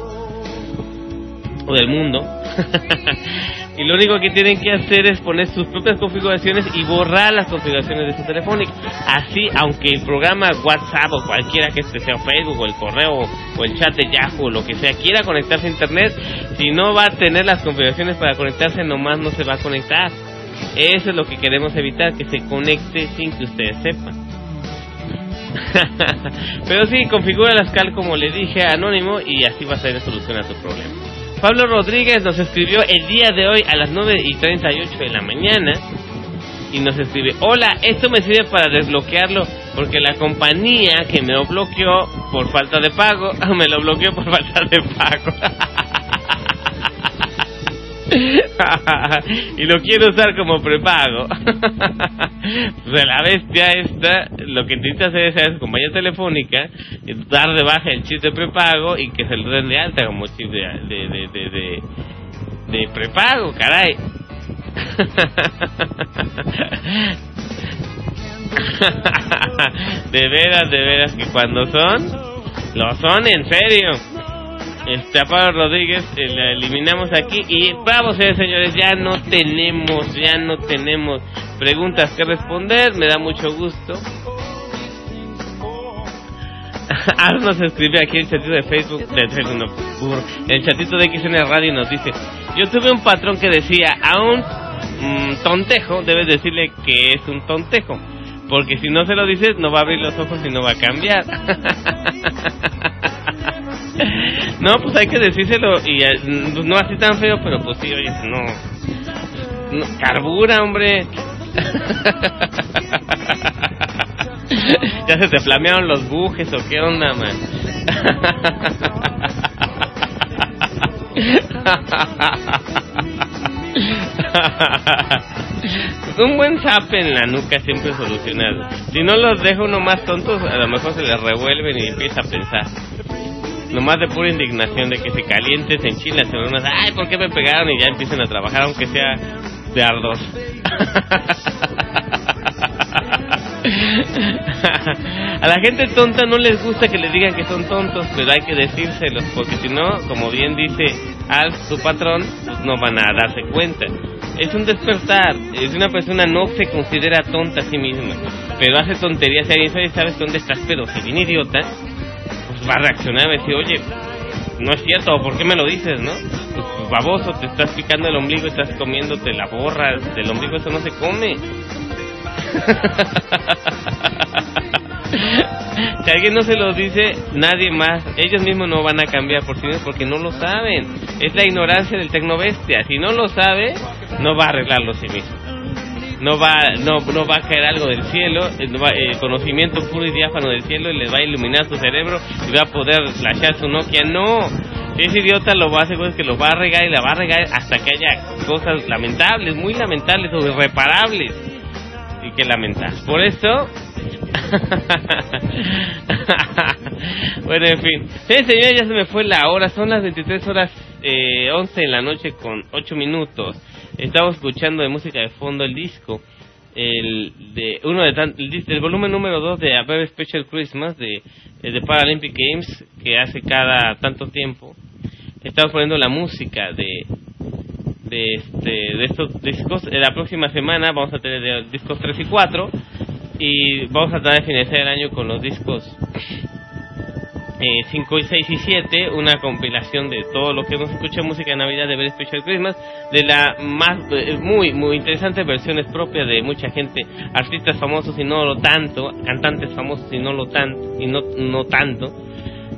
o del mundo. y lo único que tienen que hacer es poner sus propias configuraciones y borrar las configuraciones de su telefónica. Así, aunque el programa WhatsApp o cualquiera que este sea Facebook o el correo o el chat de Yahoo o lo que sea quiera conectarse a internet, si no va a tener las configuraciones para conectarse, nomás no se va a conectar. Eso es lo que queremos evitar, que se conecte sin que ustedes sepan. Pero sí, configura la SCAL como le dije a Anónimo y así vas a tener solución a tu problema. Pablo Rodríguez nos escribió el día de hoy a las 9 y 38 de la mañana y nos escribe, hola, esto me sirve para desbloquearlo porque la compañía que me lo bloqueó por falta de pago, me lo bloqueó por falta de pago. y lo quiero usar como prepago. pues la bestia esta, lo que necesita hacer es su compañía telefónica, dar de baja el chip de prepago y que se lo den de alta como chip de, de, de, de, de- de prepago, caray. de veras, de veras que cuando son, lo son en serio. Este, a Pablo Rodríguez eh, la eliminamos aquí y vamos, señores, señores, ya no tenemos, ya no tenemos preguntas que responder, me da mucho gusto. Ah, nos escribe aquí el chatito de Facebook, de Facebook, no, el chatito de XN Radio nos dice, yo tuve un patrón que decía, a un mm, tontejo debes decirle que es un tontejo, porque si no se lo dices no va a abrir los ojos y no va a cambiar. no, pues hay que decírselo y eh, no así tan feo, pero pues sí, oye, no, no carbura, hombre. ya se te flamearon los bujes o qué onda, man. Un buen zap en la nuca siempre solucionado. Si no los dejo uno más tontos, a lo mejor se les revuelven y empieza a pensar. Nomás de pura indignación de que se calienten, se enchilan, se unas, ay, ¿por qué me pegaron? Y ya empiezan a trabajar, aunque sea de ardor. A la gente tonta no les gusta que les digan que son tontos, pero hay que decírselos, porque si no, como bien dice Alf, su patrón, pues no van a darse cuenta. Es un despertar, es una persona no se considera tonta a sí misma, pero hace tonterías y alguien sabe, ¿sabes dónde estás? Pero si bien idiota, va a reaccionar y decir, oye, no es cierto, ¿por qué me lo dices, no? Pues, baboso, te estás picando el ombligo estás comiéndote la borra del ombligo, eso no se come. si alguien no se lo dice, nadie más, ellos mismos no van a cambiar por sí mismos porque no lo saben. Es la ignorancia del tecnobestia. Si no lo sabe, no va a arreglarlo sí mismo. No va, no, no va a caer algo del cielo, eh, no va- eh, conocimiento puro y diáfano del cielo y le va a iluminar su cerebro y va a poder flashar su Nokia. No, si es idiota lo va a hacer es que lo va a regar y la va a regar hasta que haya cosas lamentables, muy lamentables o irreparables y que lamentar. Por eso. bueno, en fin. Sí, señor, ya se me fue la hora. Son las 23 horas eh, 11 en la noche con 8 minutos. Estamos escuchando de música de fondo el disco. El de uno de tan- el del volumen número 2 de A Very Special Christmas de, eh, de Paralympic Games que hace cada tanto tiempo. Estamos poniendo la música de de este de estos discos Eh, la próxima semana vamos a tener de- discos 3 y 4 y vamos a tratar de finalizar el año con los discos 5 y 6 y 7 una compilación de todo lo que hemos escuchado música de Navidad de Very Special Christmas de la más eh, muy muy interesante versiones propias de mucha gente artistas famosos y no lo tanto cantantes famosos y no lo tanto y no no tanto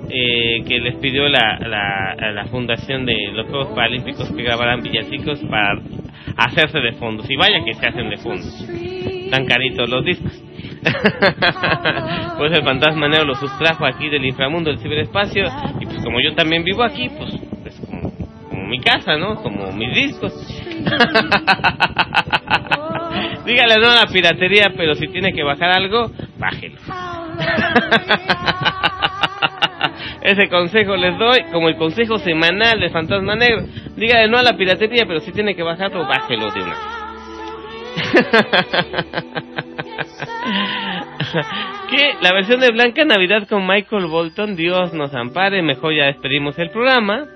eh, que les pidió la, la, la fundación de los Juegos Paralímpicos que grabarán villancicos para hacerse de fondos. Y vaya que se hacen de fondos. Tan caritos los discos. pues el fantasma negro lo sustrajo aquí del inframundo del ciberespacio. Y pues como yo también vivo aquí, pues, pues como mi casa, ¿no? Como mis discos. Dígale no a la piratería, pero si tiene que bajar algo, bájelo. Ese consejo les doy, como el consejo semanal de Fantasma Negro. Dígale no a la piratería, pero si tiene que bajarlo, bájelo de una. que la versión de Blanca Navidad con Michael Bolton, Dios nos ampare, mejor ya despedimos el programa.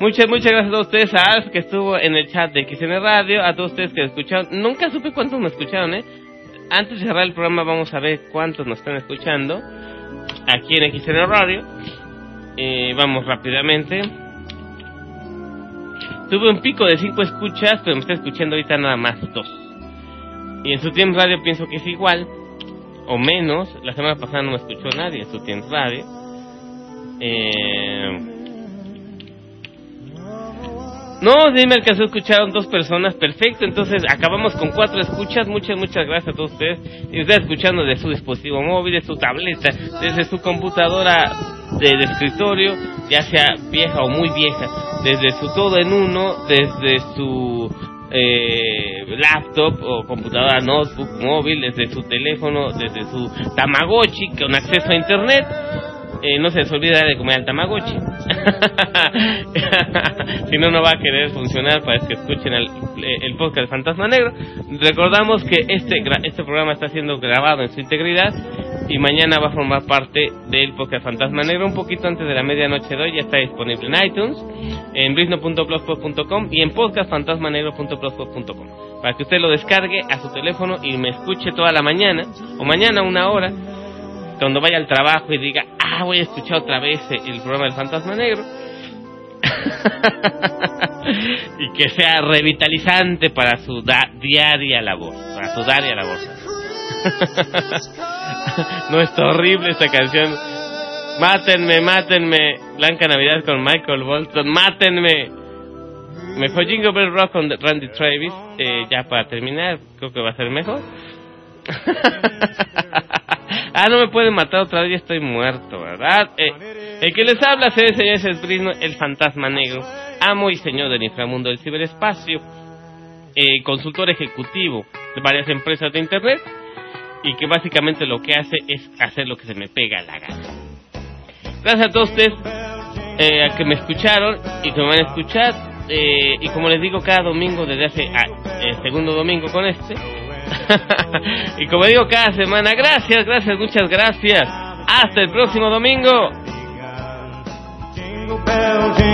Muchas, muchas gracias a todos ustedes, a Alf que estuvo en el chat de XN Radio, a todos ustedes que escucharon. Nunca supe cuántos me escucharon, ¿eh? Antes de cerrar el programa vamos a ver cuántos nos están escuchando aquí en XN Radio. Eh, vamos rápidamente. Tuve un pico de 5 escuchas, pero me está escuchando ahorita nada más dos. Y en su tiempo radio pienso que es igual, o menos. La semana pasada no me escuchó nadie en su tiempo radio. Eh, no, sí me alcanzó a escuchar dos personas, perfecto. Entonces acabamos con cuatro escuchas. Muchas, muchas gracias a todos ustedes. Y ustedes escuchando de su dispositivo móvil, de su tableta, desde su computadora de, de escritorio, ya sea vieja o muy vieja, desde su todo en uno, desde su eh, laptop o computadora, notebook, móvil, desde su teléfono, desde su Tamagotchi con acceso a internet. Eh, no se les olvide de comer al Tamagotchi. si no, no va a querer funcionar para que escuchen el, podcast Fantasma Negro. Recordamos que este, este programa está siendo grabado en su integridad y mañana va a formar parte del podcast Fantasma Negro un poquito antes de la medianoche de hoy. Ya está disponible en iTunes, en brisno.blogspot.com y en podcastfantasmanegro.blogspot.com para que usted lo descargue a su teléfono y me escuche toda la mañana o mañana una hora cuando vaya al trabajo y diga, ah, voy a escuchar otra vez el programa del Fantasma Negro. y que sea revitalizante para su diaria labor, para su diaria labor. no es horrible esta canción. Mátenme, mátenme. Blanca Navidad con Michael Bolton. Mátenme. Mejor Jingle Bell Rock con Randy Travis. Eh, ya para terminar, creo que va a ser mejor. ah, no me pueden matar otra vez, ya estoy muerto, ¿verdad? Eh, el que les habla, señores, es Brisno, el fantasma negro, amo y señor del inframundo del ciberespacio, eh, consultor ejecutivo de varias empresas de internet y que básicamente lo que hace es hacer lo que se me pega la gana. Gracias a todos ustedes eh, a que me escucharon y que me van a escuchar. eh, y como les digo cada domingo desde hace ah, el segundo domingo con este. y como digo cada semana, gracias, gracias, muchas gracias. Hasta el próximo domingo. Jingle bell,